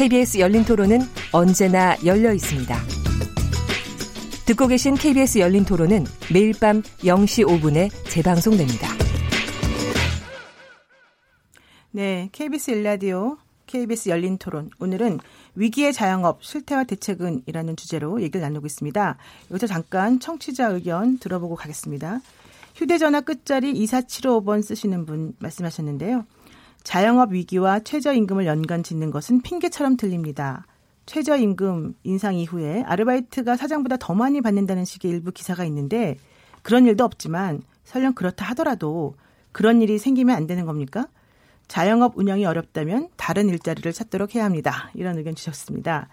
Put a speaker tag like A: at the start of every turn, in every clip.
A: KBS 열린 토론은 언제나 열려 있습니다. 듣고 계신 KBS 열린 토론은 매일 밤 0시 5분에 재방송됩니다.
B: 네, KBS 일라디오 KBS 열린 토론. 오늘은 위기의 자영업 실태와 대책은 이라는 주제로 얘기를 나누고 있습니다. 여기서 잠깐 청취자 의견 들어보고 가겠습니다. 휴대전화 끝자리 2475번 쓰시는 분 말씀하셨는데요. 자영업 위기와 최저임금을 연관 짓는 것은 핑계처럼 들립니다. 최저임금 인상 이후에 아르바이트가 사장보다 더 많이 받는다는 식의 일부 기사가 있는데 그런 일도 없지만 설령 그렇다 하더라도 그런 일이 생기면 안 되는 겁니까? 자영업 운영이 어렵다면 다른 일자리를 찾도록 해야 합니다. 이런 의견 주셨습니다.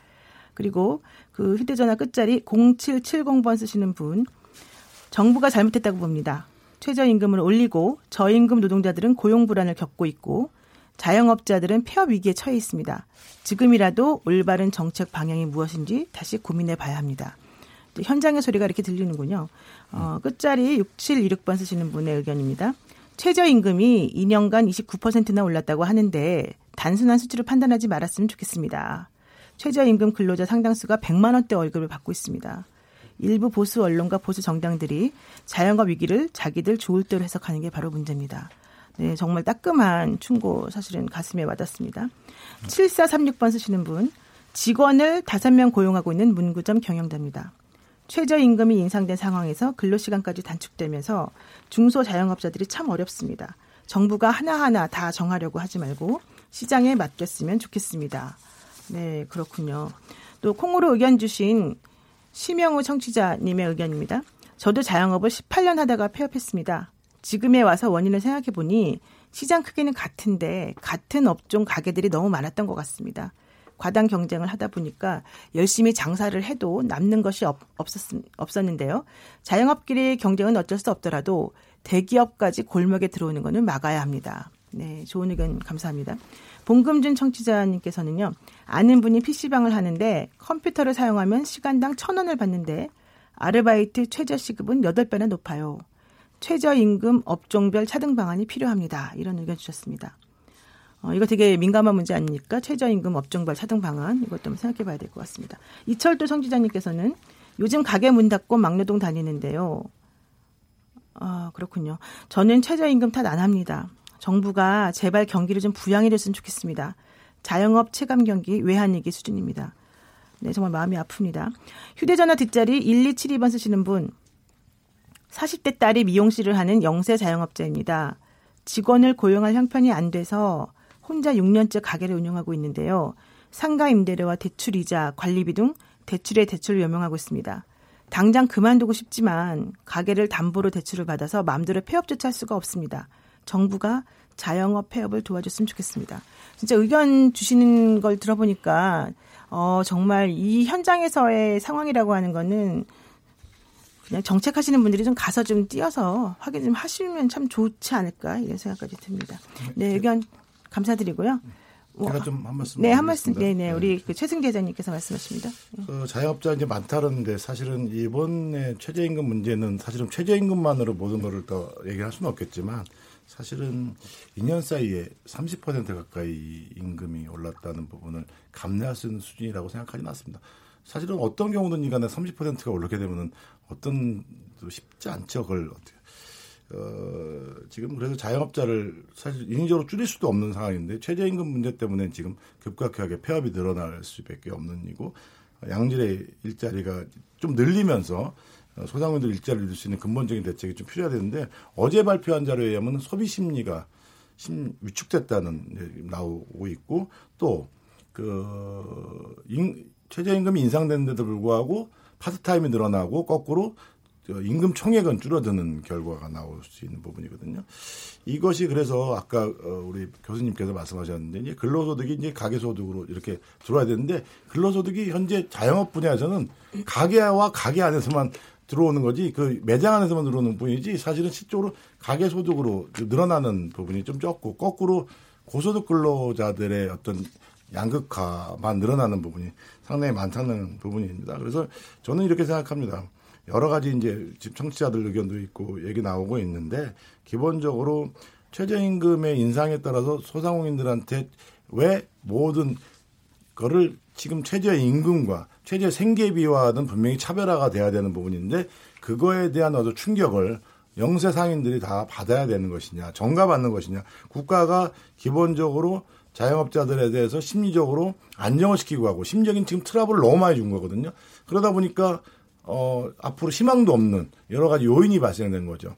B: 그리고 그 휴대전화 끝자리 0770번 쓰시는 분 정부가 잘못했다고 봅니다. 최저임금을 올리고 저임금 노동자들은 고용 불안을 겪고 있고 자영업자들은 폐업 위기에 처해 있습니다. 지금이라도 올바른 정책 방향이 무엇인지 다시 고민해 봐야 합니다. 현장의 소리가 이렇게 들리는군요. 어, 끝자리 6726번 쓰시는 분의 의견입니다. 최저임금이 2년간 29%나 올랐다고 하는데 단순한 수치로 판단하지 말았으면 좋겠습니다. 최저임금 근로자 상당수가 100만 원대 월급을 받고 있습니다. 일부 보수 언론과 보수 정당들이 자영업 위기를 자기들 좋을 대로 해석하는 게 바로 문제입니다. 네, 정말 따끔한 충고 사실은 가슴에 와닿습니다. 7436번 쓰시는 분, 직원을 5명 고용하고 있는 문구점 경영자입니다. 최저임금이 인상된 상황에서 근로시간까지 단축되면서 중소자영업자들이 참 어렵습니다. 정부가 하나하나 다 정하려고 하지 말고 시장에 맡겼으면 좋겠습니다. 네, 그렇군요. 또 콩으로 의견 주신 심영우 청취자님의 의견입니다. 저도 자영업을 18년 하다가 폐업했습니다. 지금에 와서 원인을 생각해 보니 시장 크기는 같은데 같은 업종 가게들이 너무 많았던 것 같습니다. 과당 경쟁을 하다 보니까 열심히 장사를 해도 남는 것이 없, 없었, 없었는데요. 자영업끼리 경쟁은 어쩔 수 없더라도 대기업까지 골목에 들어오는 것은 막아야 합니다. 네, 좋은 의견 감사합니다. 봉금준 청취자님께서는요, 아는 분이 PC방을 하는데 컴퓨터를 사용하면 시간당 천 원을 받는데 아르바이트 최저 시급은 여덟 배나 높아요. 최저임금 업종별 차등 방안이 필요합니다. 이런 의견 주셨습니다. 어, 이거 되게 민감한 문제 아닙니까? 최저임금 업종별 차등 방안 이것 도 생각해 봐야 될 것 같습니다. 이철도 성지자님께서는 요즘 가게 문 닫고 막노동 다니는데요. 아, 그렇군요. 저는 최저임금 탓 안 합니다. 정부가 제발 경기를 좀 부양해 줬으면 좋겠습니다. 자영업 체감 경기 외환 위기 수준입니다. 네, 정말 마음이 아픕니다. 휴대전화 뒷자리 1272번 쓰시는 분, 40대 딸이 미용실을 하는 영세 자영업자입니다. 직원을 고용할 형편이 안 돼서 혼자 6년째 가게를 운영하고 있는데요. 상가 임대료와 대출 이자, 관리비 등 대출에 대출을 요명하고 있습니다. 당장 그만두고 싶지만 가게를 담보로 대출을 받아서 마음대로 폐업조차 할 수가 없습니다. 정부가 자영업 폐업을 도와줬으면 좋겠습니다. 진짜 의견 주시는 걸 들어보니까 어 정말 이 현장에서의 상황이라고 하는 거는 그냥 정책하시는 분들이 좀 가서 좀 뛰어서 확인 좀 하시면 참 좋지 않을까 이런 생각까지 듭니다. 네, 의견 감사드리고요.
C: 뭐, 제가 좀 한 말씀.
B: 네, 한 말씀. 네네. 네. 우리 그 최승기 회장님께서 말씀하십니다.
C: 그 자영업자 이제 많다는데 사실은 이번에 최저임금 문제는 사실은 최저임금만으로 모든 거를 더 얘기할 수는 없겠지만 사실은 2년 사이에 30% 가까이 임금이 올랐다는 부분을 감내할 수 있는 수준이라고 생각하지는 않습니다. 사실은 어떤 경우든 간에 30%가 올라게 되면은 어떤 쉽지 않죠. 그걸 어떻게. 어, 지금 그래서 자영업자를 사실 인위적으로 줄일 수도 없는 상황인데 최저임금 문제 때문에 지금 급격하게 폐업이 늘어날 수밖에 없는 이고 양질의 일자리가 좀 늘리면서 소상공인들 일자리를 줄수 있는 근본적인 대책이 좀 필요해야 되는데 어제 발표한 자료에 의하면 소비 심리가 심, 위축됐다는 나오고 있고 또그 최저임금이 인상됐는데도 불구하고 파트타임이 늘어나고 거꾸로 임금 총액은 줄어드는 결과가 나올 수 있는 부분이거든요. 이것이 그래서 아까 어, 우리 교수님께서 말씀하셨는데 이제 근로소득이 이제 가계소득으로 이렇게 들어와야 되는데 근로소득이 현재 자영업 분야에서는 가게와 가게 안에서만 들어오는 거지 그 매장 안에서만 들어오는 부분이지 사실은 실적으로 가계 소득으로 늘어나는 부분이 좀 적고 거꾸로 고소득 근로자들의 어떤 양극화만 늘어나는 부분이 상당히 많다는 부분입니다. 그래서 저는 이렇게 생각합니다. 여러 가지 이제 집 청취자들 의견도 있고 얘기 나오고 있는데 기본적으로 최저임금의 인상에 따라서 소상공인들한테 왜 모든 거를 지금 최저임금과 최저 생계비와는 분명히 차별화가 돼야 되는 부분인데 그거에 대한 어떤 충격을 영세 상인들이 다 받아야 되는 것이냐, 정가받는 것이냐, 국가가 기본적으로 자영업자들에 대해서 심리적으로 안정을 시키고 가고 심적인 지금 트러블을 너무 많이 준 거거든요. 그러다 보니까 어 앞으로 희망도 없는 여러 가지 요인이 발생된 거죠.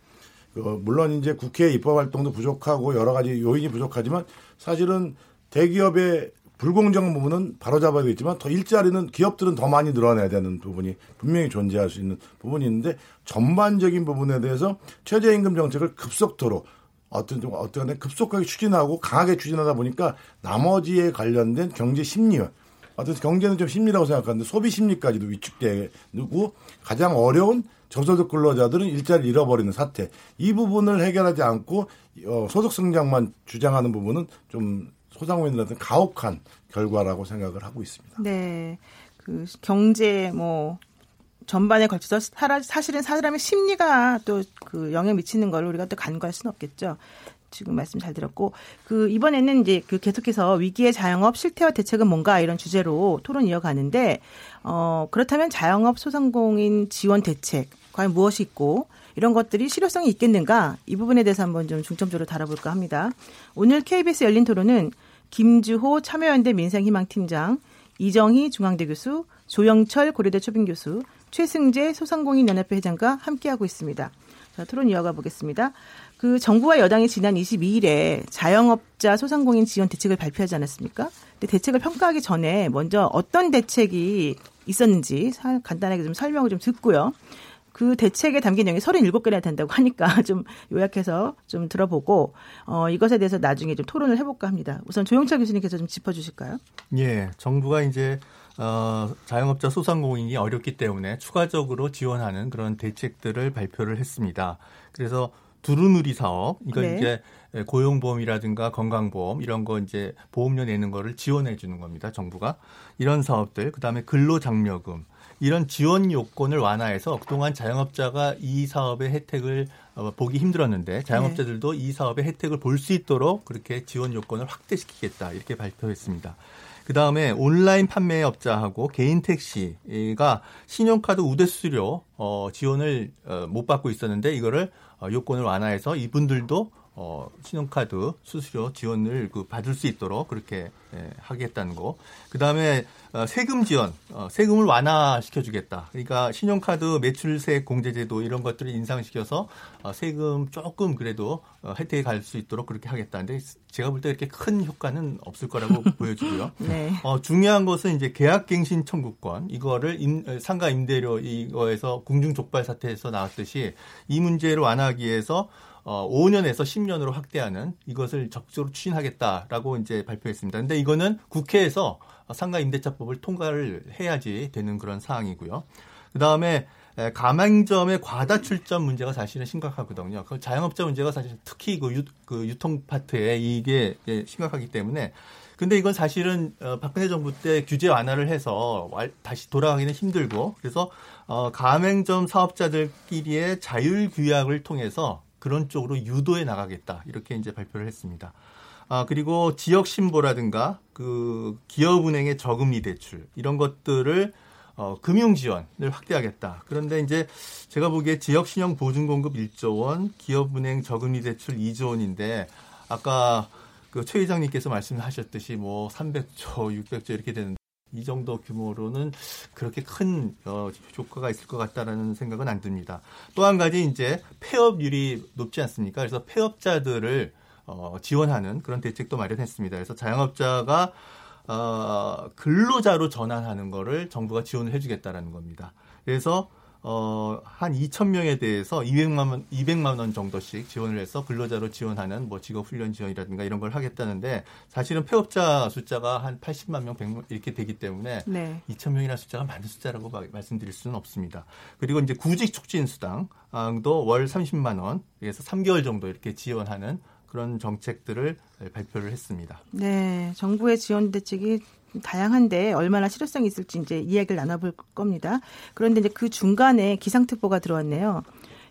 C: 그 물론 이제 국회 입법 활동도 부족하고 여러 가지 요인이 부족하지만 사실은 대기업의 불공정한 부분은 바로잡아야 되겠지만 더 일자리는 기업들은 더 많이 늘어나야 되는 부분이 분명히 존재할 수 있는 부분이 있는데 전반적인 부분에 대해서 최저임금 정책을 급속도로 어떤 좀 어떤 급속하게 추진하고 강하게 추진하다 보니까 나머지에 관련된 경제 심리 어떤 경제는 좀 심리라고 생각하는데 소비 심리까지도 위축되고 가장 어려운 저소득 근로자들은 일자리를 잃어버리는 사태 이 부분을 해결하지 않고 어, 소득 성장만 주장하는 부분은 좀 소상공인들한테 가혹한 결과라고 생각을 하고 있습니다.
B: 네, 그 경제 뭐 전반에 걸쳐서 사실은 사람의 심리가 또 그 영향 미치는 걸 우리가 또 간과할 수는 없겠죠. 지금 말씀 잘 들었고 그 이번에는 이제 그 계속해서 위기의 자영업 실태와 대책은 뭔가 이런 주제로 토론 이어가는데 어 그렇다면 자영업 소상공인 지원 대책 과연 무엇이 있고 이런 것들이 실효성이 있겠는가 이 부분에 대해서 한번 좀 중점적으로 다뤄볼까 합니다. 오늘 KBS 열린 토론은 김주호 참여연대 민생희망팀장, 이정희 중앙대 교수, 조영철 고려대 초빙 교수, 최승재 소상공인연합회 회장과 함께하고 있습니다. 자, 토론 이어가 보겠습니다. 그 정부와 여당이 지난 22일에 자영업자 소상공인 지원 대책을 발표하지 않았습니까? 근데 대책을 평가하기 전에 먼저 어떤 대책이 있었는지 간단하게 좀 설명을 좀 듣고요. 그 대책에 담긴 내용이 37개나 된다고 하니까 좀 요약해서 좀 들어보고 어 이것에 대해서 나중에 좀 토론을 해볼까 합니다. 우선 조영철 교수님께서 좀 짚어주실까요?
D: 예, 정부가 이제 어, 자영업자 소상공인이 어렵기 때문에 추가적으로 지원하는 그런 대책들을 발표를 했습니다. 그래서 두루누리 사업, 이거 네. 이제 고용보험이라든가 건강보험 이런 거 이제 보험료 내는 거를 지원해 주는 겁니다. 정부가 이런 사업들, 그다음에 근로장려금 이런 지원 요건을 완화해서 그동안 자영업자가 이 사업의 혜택을 어, 보기 힘들었는데 자영업자들도 네. 이 사업의 혜택을 볼 수 있도록 그렇게 지원 요건을 확대시키겠다 이렇게 발표했습니다. 그 다음에 온라인 판매업자하고 개인 택시가 신용카드 우대 수수료 어, 지원을 어, 못 받고 있었는데 이거를 어, 요건을 완화해서 이분들도 어, 신용카드 수수료 지원을 그 받을 수 있도록 그렇게 예, 하겠다는 거. 그 다음에 어, 세금 지원, 어, 세금을 완화시켜주겠다. 그러니까 신용카드 매출세 공제제도 이런 것들을 인상시켜서 어, 세금 조금 그래도 어, 혜택이 갈 수 있도록 그렇게 하겠다. 근데 제가 볼 때 이렇게 큰 효과는 없을 거라고 보여지고요. 네. 어, 중요한 것은 이제 계약갱신 청구권 이거를 임, 상가 임대료 이거에서 궁중족발 사태에서 나왔듯이 이 문제를 완화하기 위해서 어, 5년에서 10년으로 확대하는 이것을 적극적으로 추진하겠다라고 이제 발표했습니다. 근데 이거는 국회에서 상가 임대차법을 통과를 해야지 되는 그런 사항이고요. 그 다음에 가맹점의 과다 출점 문제가 사실은 심각하거든요. 그 자영업자 문제가 사실 특히 그, 유, 그 유통 파트에 이게 심각하기 때문에 근데 이건 사실은 어, 박근혜 정부 때 규제 완화를 해서 다시 돌아가기는 힘들고 그래서 어, 가맹점 사업자들끼리의 자율 규약을 통해서 그런 쪽으로 유도해 나가겠다 이렇게 이제 발표를 했습니다. 아 그리고 지역 신보라든가 그 기업은행의 저금리 대출 이런 것들을 어, 금융 지원을 확대하겠다. 그런데 이제 제가 보기에 지역 신용 보증 공급 1조 원, 기업은행 저금리 대출 2조 원인데 아까 그 최 회장님께서 말씀하셨듯이 뭐 300조, 600조 이렇게 되는데 이 정도 규모로는 그렇게 큰 어, 효과가 있을 것 같다라는 생각은 안 듭니다. 또 한 가지 이제 폐업률이 높지 않습니까? 그래서 폐업자들을 어, 지원하는 그런 대책도 마련했습니다. 그래서 자영업자가 어, 근로자로 전환하는 거를 정부가 지원을 해주겠다라는 겁니다. 그래서 어, 한 2천 명에 대해서 200만 원, 200만 원 정도씩 지원을 해서 근로자로 지원하는 뭐 직업 훈련 지원이라든가 이런 걸 하겠다는데 사실은 폐업자 숫자가 한 80만 명, 100만 이렇게 되기 때문에 네. 2천 명이라는 숫자가 많은 숫자라고 말씀드릴 수는 없습니다. 그리고 이제 구직 촉진 수당도 월 30만 원, 그래서 3개월 정도 이렇게 지원하는 그런 정책들을 발표를 했습니다.
B: 네, 정부의 지원 대책이 다양한데 얼마나 실효성이 있을지 이제 이야기를 나눠볼 겁니다. 그런데 이제 그 중간에 기상특보가 들어왔네요.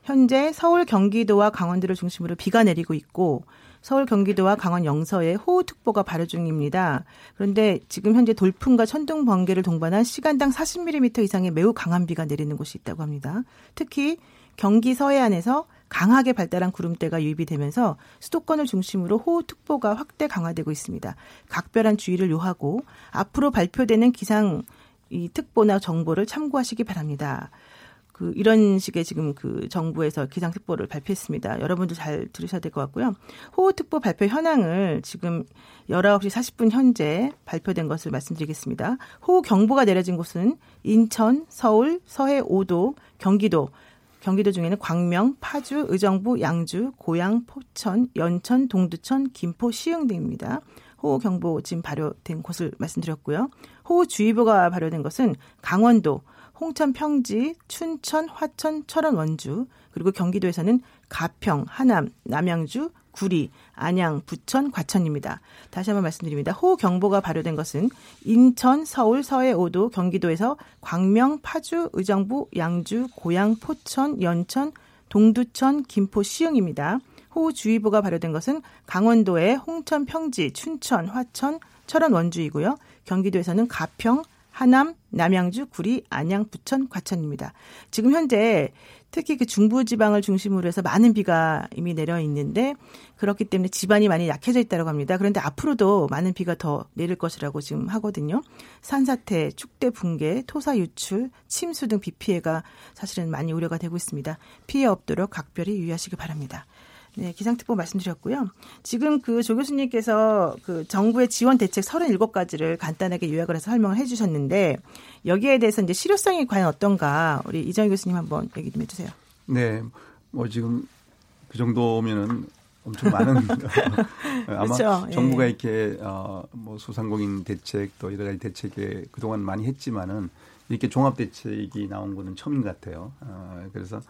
B: 현재 서울, 경기도와 강원도를 중심으로 비가 내리고 있고 서울, 경기도와 강원 영서에 호우특보가 발효 중입니다. 그런데 지금 현재 돌풍과 천둥 번개를 동반한 시간당 40mm 이상의 매우 강한 비가 내리는 곳이 있다고 합니다. 특히 경기 서해안에서 강하게 발달한 구름대가 유입이 되면서 수도권을 중심으로 호우특보가 확대 강화되고 있습니다. 각별한 주의를 요하고 앞으로 발표되는 기상 이 특보나 정보를 참고하시기 바랍니다. 그 이런 식의 지금 그 정부에서 기상특보를 발표했습니다. 여러분들 잘 들으셔야 될 것 같고요. 호우특보 발표 현황을 지금 19시 40분 현재 발표된 것을 말씀드리겠습니다. 호우경보가 내려진 곳은 인천, 서울, 서해 5도, 경기도, 경기도 중에는 광명, 파주, 의정부, 양주, 고양, 포천, 연천, 동두천, 김포, 시흥 등입니다. 호우 경보 지금 발효된 곳을 말씀드렸고요. 호우 주의보가 발효된 것은 강원도, 홍천, 평지, 춘천, 화천, 철원, 원주, 그리고 경기도에서는 가평, 하남, 남양주, 구리, 안양, 부천, 과천입니다. 다시 한번 말씀드립니다. 호우 경보가 발효된 것은 인천, 서울, 서해 5도, 경기도에서 광명, 파주, 의정부, 양주, 고양, 포천, 연천, 동두천, 김포, 시흥입니다. 호우주의보가 발효된 것은 강원도의 홍천, 평지, 춘천, 화천, 철원, 원주이고요. 경기도에서는 가평, 하남, 남양주, 구리, 안양, 부천, 과천입니다. 지금 현재 특히 그 중부 지방을 중심으로 해서 많은 비가 이미 내려 있는데 그렇기 때문에 지반이 많이 약해져 있다고 합니다. 그런데 앞으로도 많은 비가 더 내릴 것이라고 지금 하거든요. 산사태, 축대 붕괴, 토사 유출, 침수 등 비 피해가 사실은 많이 우려가 되고 있습니다. 피해 없도록 각별히 유의하시기 바랍니다. 네, 기상특보 말씀드렸고요. 지금 그 조 교수님께서 그 정부의 지원 대책 37가지를 간단하게 요약을 해서 설명을 해 주셨는데 여기에 대해서 이제 실효성이 과연 어떤가 우리 이정희 교수님 한번 얘기 좀 해주세요.
E: 네, 뭐 지금 그 정도면은 엄청 많은 아마 그렇죠. 정부가 예. 이렇게 어뭐 소상공인 대책 또 여러 가지 대책에 그동안 많이 했지만은 이렇게 종합 대책이 나온 거는 처음인 것 같아요. 어, 그래서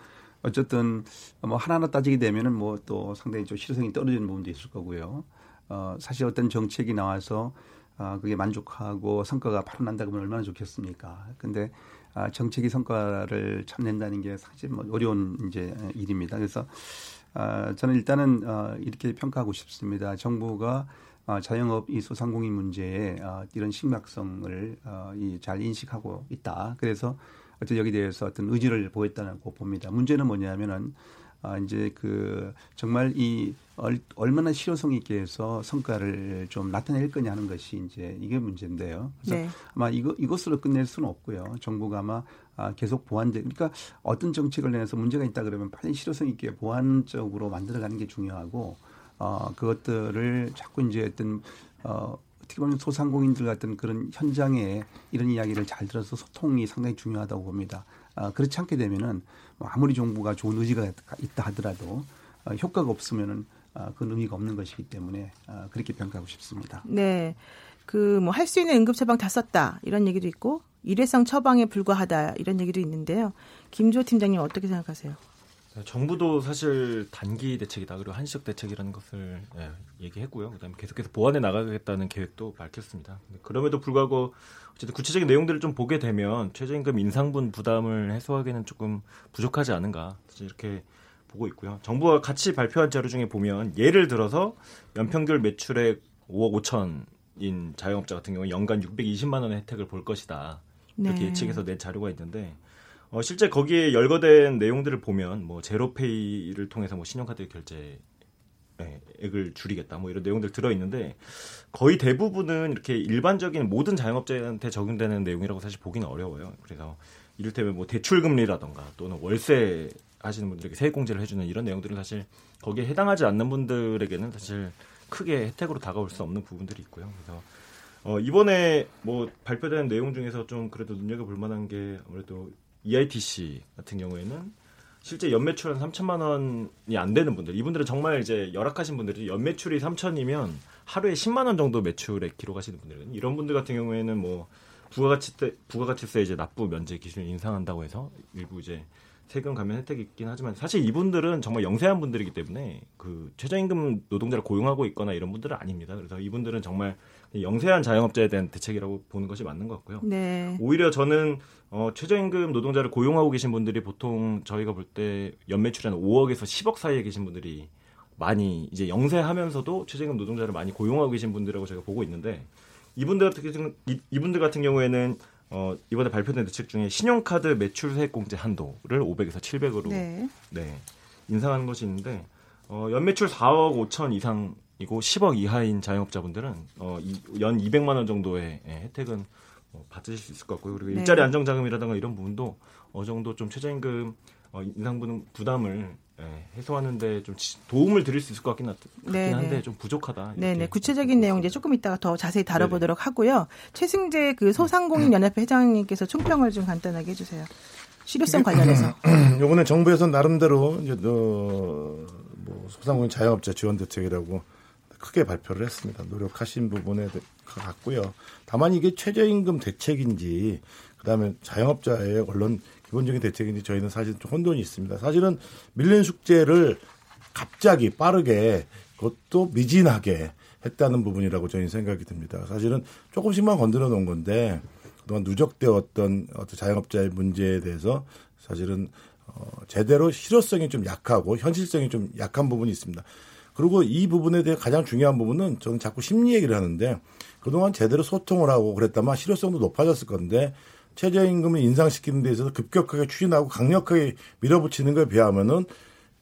E: 어쨌든 뭐 하나하나 따지게 되면은 뭐 또 상당히 좀 실효성이 떨어지는 부분도 있을 거고요. 어, 사실 어떤 정책이 나와서 아, 그게 만족하고 성과가 바로 난다 그러면 얼마나 좋겠습니까? 근데 아, 정책이 성과를 참 낸다는 게 사실 뭐 어려운 이제 일입니다. 그래서 아, 저는 일단은 어, 이렇게 평가하고 싶습니다. 정부가 어, 자영업 이 소상공인 문제에 어, 이런 심각성을 어, 이, 잘 인식하고 있다. 그래서 어쨌든 여기 대해서 어떤 의지를 보였다고 봅니다. 문제는 뭐냐면은 아, 이제 그 정말 이 얼, 얼마나 실효성 있게 해서 성과를 좀 나타낼 거냐 하는 것이 이제 이게 문제인데요. 그래서 네. 아마 이거 이것으로 끝낼 수는 없고요. 정부가 아마 아, 계속 보완돼. 그러니까 어떤 정책을 내서 문제가 있다 그러면 빨리 실효성 있게 보완적으로 만들어가는 게 중요하고 어, 그것들을 자꾸 이제 어떤 어, 어떻게 보면 소상공인들 같은 그런 현장에 이런 이야기를 잘 들어서 소통이 상당히 중요하다고 봅니다. 아, 그렇지 않게 되면은 뭐 아무리 정부가 좋은 의지가 있다 하더라도 아, 효과가 없으면은 아, 그건 의미가 없는 것이기 때문에 아, 그렇게 평가하고 싶습니다.
B: 네. 그 뭐 할 수 있는 응급 처방 다 썼다 이런 얘기도 있고 일회성 처방에 불과하다 이런 얘기도 있는데요. 김조 팀장님 어떻게 생각하세요?
F: 네, 정부도 사실 단기 대책이다 그리고 한시적 대책이라는 것을 예, 얘기했고요. 그다음에 계속해서 보완해 나가겠다는 계획도 밝혔습니다. 그럼에도 불구하고 어쨌든 구체적인 내용들을 좀 보게 되면 최저임금 인상분 부담을 해소하기는 조금 부족하지 않은가 이렇게 보고 있고요. 정부가 같이 발표한 자료 중에 보면 예를 들어서 연평균 매출액 5억 5천인 자영업자 같은 경우 연간 620만 원의 혜택을 볼 것이다. 이렇게 네. 예측해서 낸 자료가 있는데 어, 실제 거기에 열거된 내용들을 보면 뭐 제로페이를 통해서 뭐 신용카드 결제 네, 액을 줄이겠다 뭐 이런 내용들 들어 있는데 거의 대부분은 이렇게 일반적인 모든 자영업자한테 적용되는 내용이라고 사실 보기는 어려워요. 그래서 이를테면 뭐 대출 금리라던가 또는 월세 하시는 분들에게 세액 공제를 해주는 이런 내용들은 사실 거기에 해당하지 않는 분들에게는 사실 크게 혜택으로 다가올 수 없는 부분들이 있고요. 그래서 어, 이번에 뭐 발표된 내용 중에서 좀 그래도 눈여겨 볼 만한 게 아무래도 EITC 같은 경우에는 실제 연매출 한 3천만 원이 안 되는 분들, 이분들은 정말 이제 열악하신 분들이 연매출이 3천이면 하루에 10만 원 정도 매출에 기록하시는 분들은 이런 분들 같은 경우에는 뭐 부가가치세 부가가치세 이제 납부 면제 기준을 인상한다고 해서 일부 이제 세금 감면 혜택이 있긴 하지만 사실 이분들은 정말 영세한 분들이기 때문에 그 최저임금 노동자를 고용하고 있거나 이런 분들은 아닙니다. 그래서 이분들은 정말 영세한 자영업자에 대한 대책이라고 보는 것이 맞는 것 같고요. 네. 오히려 저는 어, 최저임금 노동자를 고용하고 계신 분들이 보통 저희가 볼 때 연매출이 한 5억에서 10억 사이에 계신 분들이 많이 이제 영세하면서도 최저임금 노동자를 많이 고용하고 계신 분들이라고 제가 보고 있는데 이분들 같은 이분들 같은 경우에는 어, 이번에 발표된 대책 중에 신용카드 매출 세액 공제 한도를 500에서 700으로 네. 네 인상하는 것이 있는데 어, 연매출 4억 5천 이상 이고 10억 이하인 자영업자분들은 어, 이, 연 200만 원 정도의 예, 혜택은 어, 받으실 수 있을 것 같고요. 그리고 네. 일자리 안정자금이라든가 이런 부분도 어느 정도 좀 최저임금 어, 인상 부담을 예, 해소하는데 좀 도움을 드릴 수 있을 것 같긴, 같긴 네, 한데 네. 좀 부족하다.
B: 네네 구체적인 내용 이제 조금 이따가 더 자세히 다뤄보도록 네네. 하고요. 최승재 그 소상공인 연합회 회장님께서 총평을 좀 간단하게 해주세요. 실효성 관련해서.
C: 요번에 정부에서 나름대로 이제 어, 뭐 소상공인 자영업자 지원 대책이라고 크게 발표를 했습니다. 노력하신 부분에 같고요. 다만 이게 최저임금 대책인지 그다음에 자영업자의 언론 기본적인 대책인지 저희는 사실 좀 혼돈이 있습니다. 사실은 밀린 숙제를 갑자기 빠르게 그것도 미진하게 했다는 부분이라고 저희는 생각이 듭니다. 사실은 조금씩만 건드려 놓은 건데 그동안 누적되었던 어떤 자영업자의 문제에 대해서 사실은 어, 제대로 실효성이 좀 약하고 현실성이 좀 약한 부분이 있습니다. 그리고 이 부분에 대해 가장 중요한 부분은 저는 자꾸 심리 얘기를 하는데 그동안 제대로 소통을 하고 그랬다면 실효성도 높아졌을 건데 최저임금을 인상시키는 데 있어서 급격하게 추진하고 강력하게 밀어붙이는 것에 비하면은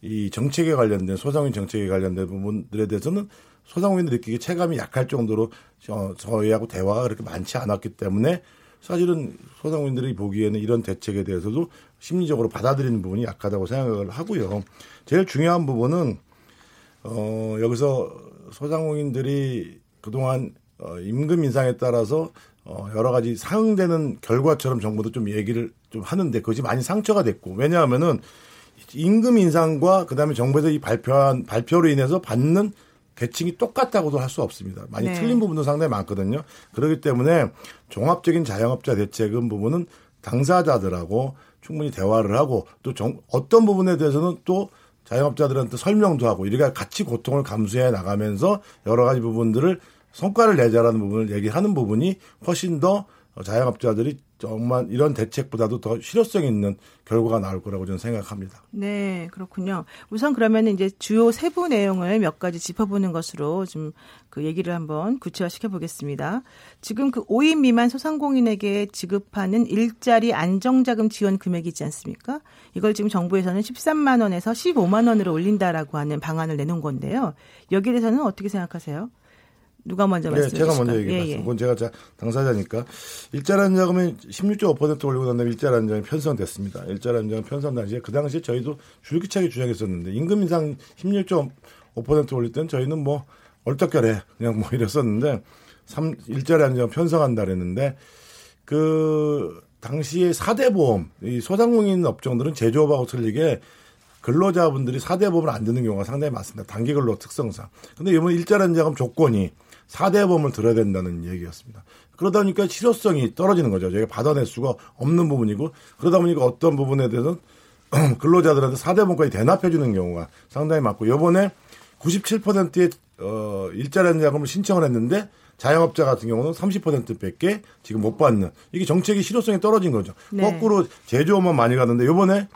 C: 이 정책에 관련된 소상공인 정책에 관련된 부분들에 대해서는 소상공인들 느끼기 체감이 약할 정도로 저, 저희하고 대화가 그렇게 많지 않았기 때문에 사실은 소상공인들이 보기에는 이런 대책에 대해서도 심리적으로 받아들이는 부분이 약하다고 생각을 하고요. 제일 중요한 부분은 어 여기서 소상공인들이 그동안 어 임금 인상에 따라서 어, 여러 가지 상응되는 결과처럼 정부도 좀 얘기를 좀 하는데 그것이 많이 상처가 됐고 왜냐하면은 임금 인상과 그다음에 정부에서 이 발표한 발표로 인해서 받는 계층이 똑같다고도 할 수 없습니다. 많이 네. 틀린 부분도 상당히 많거든요. 그렇기 때문에 종합적인 자영업자 대책은 부분은 당사자들하고 충분히 대화를 하고 또 정, 어떤 부분에 대해서는 또 자영업자들한테 설명도 하고 이렇게 같이 고통을 감수해 나가면서 여러 가지 부분들을 성과를 내자라는 부분을 얘기하는 부분이 훨씬 더 자영업자들이 정말 이런 대책보다도 더 실효성 있는 결과가 나올 거라고 저는 생각합니다.
B: 네, 그렇군요. 우선 그러면 이제 주요 세부 내용을 몇 가지 짚어보는 것으로 좀 그 얘기를 한번 구체화시켜 보겠습니다. 지금 그 5인 미만 소상공인에게 지급하는 일자리 안정자금 지원 금액이 있지 않습니까? 이걸 지금 정부에서는 13만 원에서 15만 원으로 올린다라고 하는 방안을 내놓은 건데요. 여기에 대해서는 어떻게 생각하세요? 누가 먼저 말씀해 네,
C: 제가 먼저 얘기했습니다. 예, 예. 그건 제가 당사자니까 일자리 안정금이 16.5% 올리고 난 다음에 일자리 안정이 편성됐습니다. 일자리 안정 편성 당시에 그 당시에 저희도 줄기차게 주장했었는데 임금 인상 16.5% 올릴 때는 저희는 뭐 얼떨결에 그냥 뭐 이랬었는데 3, 일자리 안정 편성한다 그랬는데 그 당시에 4대 보험 이 소상공인 업종들은 제조업하고 틀리게 근로자분들이 4대 보험을 안 듣는 경우가 상당히 많습니다. 단기 근로 특성상. 근데 이번 일자리 안정금 조건이 4대 보험을 들어야 된다는 얘기였습니다. 그러다 보니까 실효성이 떨어지는 거죠. 저희가 받아낼 수가 없는 부분이고 그러다 보니까 어떤 부분에 대해서는 근로자들한테 4대 보험까지 대납해 주는 경우가 상당히 많고 요번에 97%의 어 일자리 안정금을 신청을 했는데 자영업자 같은 경우는 30%밖에 지금 못 받는 이게 정책의 실효성이 떨어진 거죠. 네. 거꾸로 제조업만 많이 가는데 요번에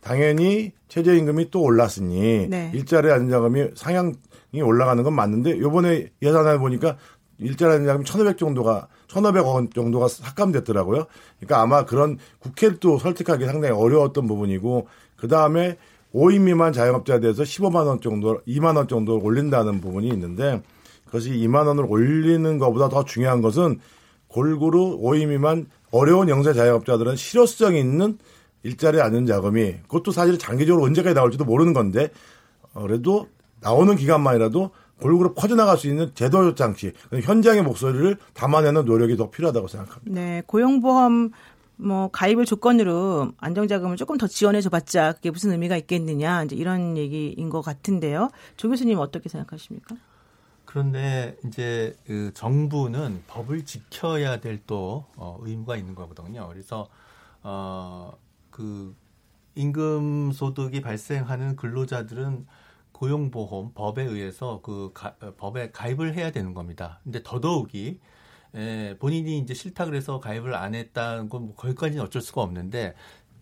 C: 당연히 최저임금이 또 올랐으니 네. 일자리 안정금이 상향 이 올라가는 건 맞는데 요번에 예산을 보니까 일자리 안정금 1,500 정도가 1,500억 원 정도가 삭감됐더라고요. 그러니까 아마 그런 국회를 또 설득하기 상당히 어려웠던 부분이고 그 다음에 5인 미만 자영업자에 대해서 15만 원 정도, 2만 원 정도 올린다는 부분이 있는데 그것이 2만 원을 올리는 것보다 더 중요한 것은 골고루 5인 미만 어려운 영세 자영업자들은 실효성 있는 일자리 안전 자금이 그것도 사실 장기적으로 언제까지 나올지도 모르는 건데 어, 그래도 나오는 기간만이라도 골고루 퍼져나갈 수 있는 제도 장치, 현장의 목소리를 담아내는 노력이 더 필요하다고 생각합니다.
B: 네, 고용보험 뭐 가입을 조건으로 안정자금을 조금 더 지원해줘 봤자 그게 무슨 의미가 있겠느냐 이제 이런 얘기인 것 같은데요. 조 교수님 어떻게 생각하십니까?
D: 그런데 이제 그 정부는 법을 지켜야 될또 어, 의무가 있는 거거든요. 그래서 어그 임금 소득이 발생하는 근로자들은 고용보험 법에 의해서 그 가, 어, 법에 가입을 해야 되는 겁니다. 근데 더더욱이 에, 본인이 이제 싫다 그래서 가입을 안 했다는 건 뭐 거기까지는 어쩔 수가 없는데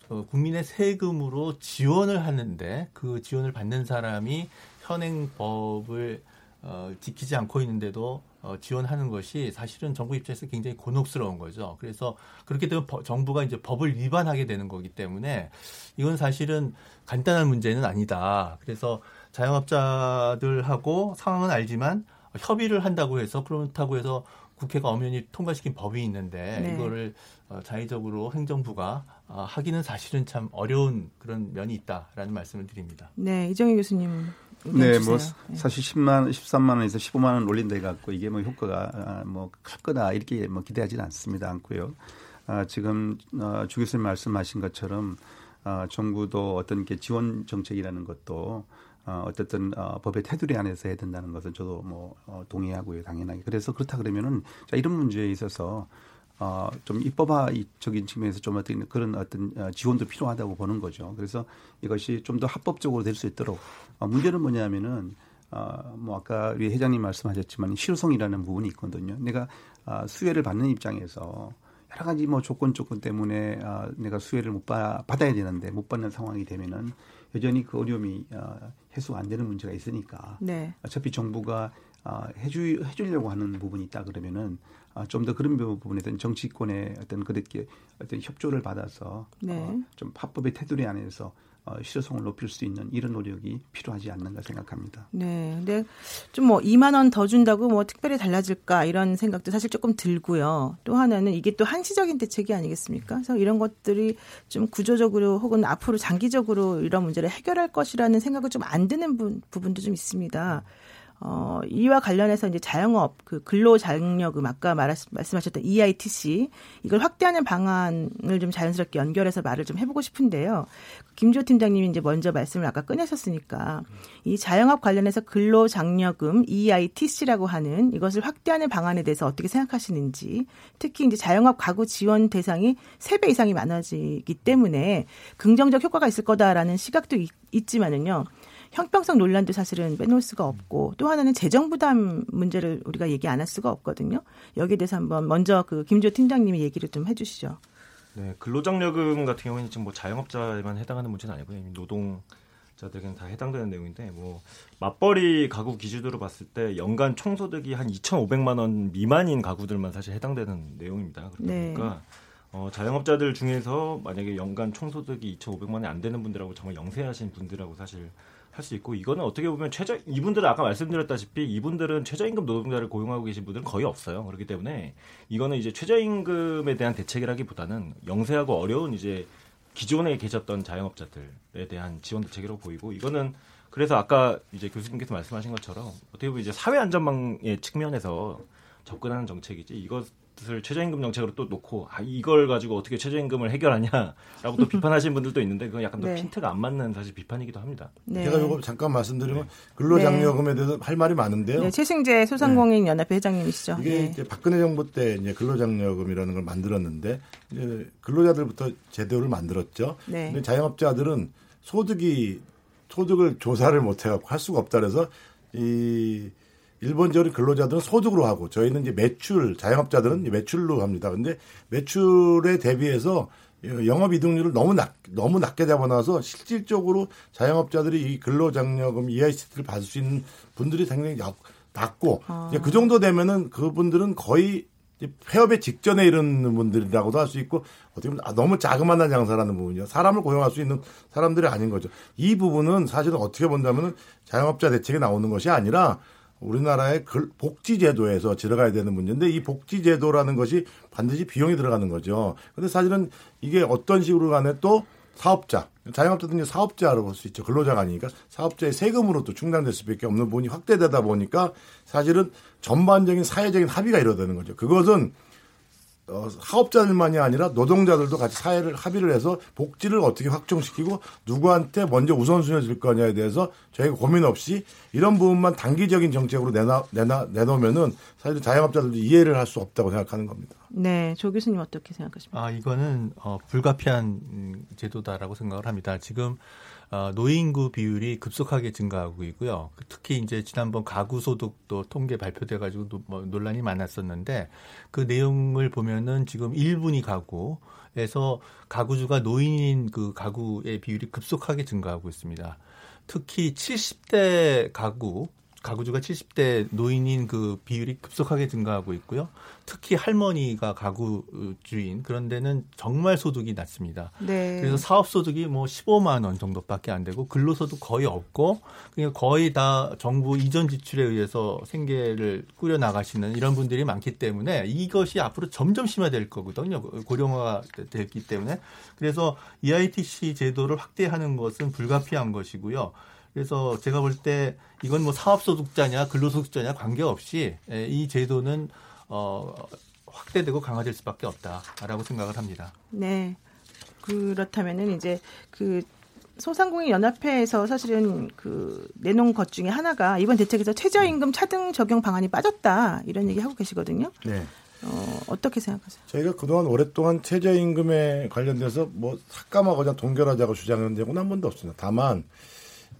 D: 어, 국민의 세금으로 지원을 하는데 그 지원을 받는 사람이 현행 법을 어, 지키지 않고 있는데도 어, 지원하는 것이 사실은 정부 입장에서 굉장히 곤혹스러운 거죠. 그래서 그렇게 되면 버, 정부가 이제 법을 위반하게 되는 거기 때문에 이건 사실은 간단한 문제는 아니다. 그래서 자영업자들하고 상황은 알지만 협의를 한다고 해서 그렇다고 해서 국회가 엄연히 통과시킨 법이 있는데 네. 이거를 어, 자의적으로 행정부가 어, 하기는 사실은 참 어려운 그런 면이 있다라는 말씀을 드립니다.
B: 네, 이정희 교수님.
E: 네, 뭐 네. 사실 10만, 13만 원에서 15만 원 올린다 해갖고 이게 뭐 효과가 아, 뭐클 거다 이렇게 뭐 기대하지는 않습니다 않고요. 아, 지금 어, 주 교수님 말씀하신 것처럼 아, 정부도 어떤 게 지원 정책이라는 것도 어, 어쨌든 어, 법의 테두리 안에서 해야 된다는 것은 저도 뭐 어, 동의하고요, 당연하게. 그래서 그렇다 그러면은 자 이런 문제에 있어서 어, 좀 입법화적인 측면에서 좀 어떤 그런 어떤 어, 지원도 필요하다고 보는 거죠. 그래서 이것이 좀 더 합법적으로 될 수 있도록 어, 문제는 뭐냐면은 어, 뭐 아까 우리 회장님 말씀하셨지만 실효성이라는 부분이 있거든요. 내가 어, 수혜를 받는 입장에서 여러 가지 뭐 조건 조건 때문에 어, 내가 수혜를 못 받, 받아야 되는데 못 받는 상황이 되면은 여전히 그 어려움이 어, 해소가 안 되는 문제가 있으니까 네. 어차피 정부가 어, 해주 해주려고 하는 부분이 있다 그러면은 어, 좀더 그런 부분에 대한 정치권의 어떤 그렇게 어떤 협조를 받아서 네. 어, 좀 합법의 테두리 안에서 어, 실효성을 높일 수 있는 이런 노력이 필요하지 않는가 생각합니다.
B: 네. 근데 좀 뭐 2만 원 더 준다고 뭐 특별히 달라질까 이런 생각도 사실 조금 들고요. 또 하나는 이게 또 한시적인 대책이 아니겠습니까? 그래서 이런 것들이 좀 구조적으로 혹은 앞으로 장기적으로 이런 문제를 해결할 것이라는 생각을 좀 안 드는 부분도 좀 있습니다. 어, 이와 관련해서 이제 자영업, 그 근로장려금, 아까 말하시, 말씀하셨던 EITC, 이걸 확대하는 방안을 좀 자연스럽게 연결해서 말을 좀 해보고 싶은데요. 김조 팀장님이 이제 먼저 말씀을 아까 꺼내셨으니까 이 자영업 관련해서 근로장려금 EITC라고 하는 이것을 확대하는 방안에 대해서 어떻게 생각하시는지 특히 이제 자영업 가구 지원 대상이 3배 이상이 많아지기 때문에 긍정적 효과가 있을 거다라는 시각도 있, 있지만은요. 형평성 논란도 사실은 빼놓을 수가 없고 또 하나는 재정 부담 문제를 우리가 얘기 안 할 수가 없거든요. 여기에 대해서 한번 먼저 그 김조 팀장님이 얘기를 좀 해주시죠.
F: 네, 근로장려금 같은 경우에는 지금 뭐 자영업자에만 해당하는 문제는 아니고요. 노동 자들에게는 다 해당되는 내용인데 뭐 맞벌이 가구 기준으로 봤을 때 연간 총소득이 한 2,500만 원 미만인 가구들만 사실 해당되는 내용입니다. 그러다 네. 보니까 어, 자영업자들 중에서 만약에 연간 총소득이 2,500만 원이 안 되는 분들하고 정말 영세하신 분들하고 사실 할 수 있고 이거는 어떻게 보면 최저 이분들은 아까 말씀드렸다시피 이분들은 최저임금 노동자를 고용하고 계신 분들은 거의 없어요. 그렇기 때문에 이거는 이제 최저임금에 대한 대책이라기보다는 영세하고 어려운 이제 기존에 계셨던 자영업자들에 대한 지원 대책이라고 보이고 이거는 그래서 아까 이제 교수님께서 말씀하신 것처럼 어떻게 보면 이제 사회 안전망의 측면에서 접근하는 정책이지 이것 것을 최저임금 정책으로 또 놓고 아, 이걸 가지고 어떻게 최저임금을 해결하냐라고 또 비판하시는 분들도 있는데 그건 약간 또 네. 핀트가 안 맞는 사실 비판이기도 합니다.
C: 네. 제가 이거 잠깐 말씀드리면 네. 근로장려금에 대해서 할 말이 많은데요. 네,
B: 최승재 소상공인 연합회 회장님이시죠.
C: 이게 네. 이제 박근혜 정부 때 이제 근로장려금이라는 걸 만들었는데 이제 근로자들부터 제도를 만들었죠. 네. 근데 자영업자들은 소득이 소득을 조사를 못 해갖고 할 수가 없다 그래서 이 일본적으로 근로자들은 소득으로 하고 저희는 이제 매출 자영업자들은 매출로 합니다. 근데 매출에 대비해서 영업 이동률을 너무 낮 너무 낮게 잡아놔서 실질적으로 자영업자들이 이 근로장려금 EICT를 받을 수 있는 분들이 상당히 낮고 아. 그 정도 되면은 그분들은 거의 폐업의 직전에 이르는 분들이라고도 할 수 있고 어떻게 보면 아, 너무 자그마한 장사라는 부분이요. 사람을 고용할 수 있는 사람들이 아닌 거죠. 이 부분은 사실은 어떻게 본다면은 자영업자 대책에 나오는 것이 아니라 우리나라의 복지제도에서 들어가야 되는 문제인데 이 복지제도라는 것이 반드시 비용이 들어가는 거죠. 근데 사실은 이게 어떤 식으로 간에 또 사업자, 자영업자들은 사업자로 볼 수 있죠. 근로자가 아니니까 사업자의 세금으로 또 충당될 수밖에 없는 부분이 확대되다 보니까 사실은 전반적인 사회적인 합의가 이루어지는 거죠. 그것은 어, 사업자들만이 아니라 노동자들도 같이 사회를 합의를 해서 복지를 어떻게 확정시키고 누구한테 먼저 우선순위를 줄 거냐에 대해서 저희가 고민 없이 이런 부분만 단기적인 정책으로 내놔, 내놔, 내놓으면은 사실 자영업자들도 이해를 할 수 없다고 생각하는 겁니다.
B: 네. 조 교수님 어떻게 생각하십니까?
D: 아, 이거는 어, 불가피한 제도다라고 생각을 합니다. 지금 어, 노인구 비율이 급속하게 증가하고 있고요. 특히 이제 지난번 가구 소득도 통계 발표돼 가지고 뭐 논란이 많았었는데 그 내용을 보면은 지금 1분위 가구에서 가구주가 노인인 그 가구의 비율이 급속하게 증가하고 있습니다. 특히 70대 가구 가구주가 70대 노인인 그 비율이 급속하게 증가하고 있고요. 특히 할머니가 가구주인 그런 데는 정말 소득이 낮습니다. 네. 그래서 사업 소득이 뭐 15만 원 정도밖에 안 되고 근로소득 거의 없고 그냥 거의 다 정부 이전 지출에 의해서 생계를 꾸려 나가시는 이런 분들이 많기 때문에 이것이 앞으로 점점 심화될 거거든요. 고령화가 됐기 때문에 그래서 EITC 제도를 확대하는 것은 불가피한 것이고요. 그래서 제가 볼 때 이건 뭐 사업소득자냐 근로소득자냐 관계없이 예, 이 제도는 어, 확대되고 강화될 수밖에 없다라고 생각을 합니다.
B: 네. 그렇다면은 이제 그 소상공인 연합회에서 사실은 그 내놓은 것 중에 하나가 이번 대책에서 최저임금 차등 적용 방안이 빠졌다 이런 얘기 하고 계시거든요. 네. 어, 어떻게 생각하세요?
C: 저희가 그동안 오랫동안 최저임금에 관련돼서 뭐 삭감하거나 동결하자고 주장한 적은 한 번도 없습니다. 다만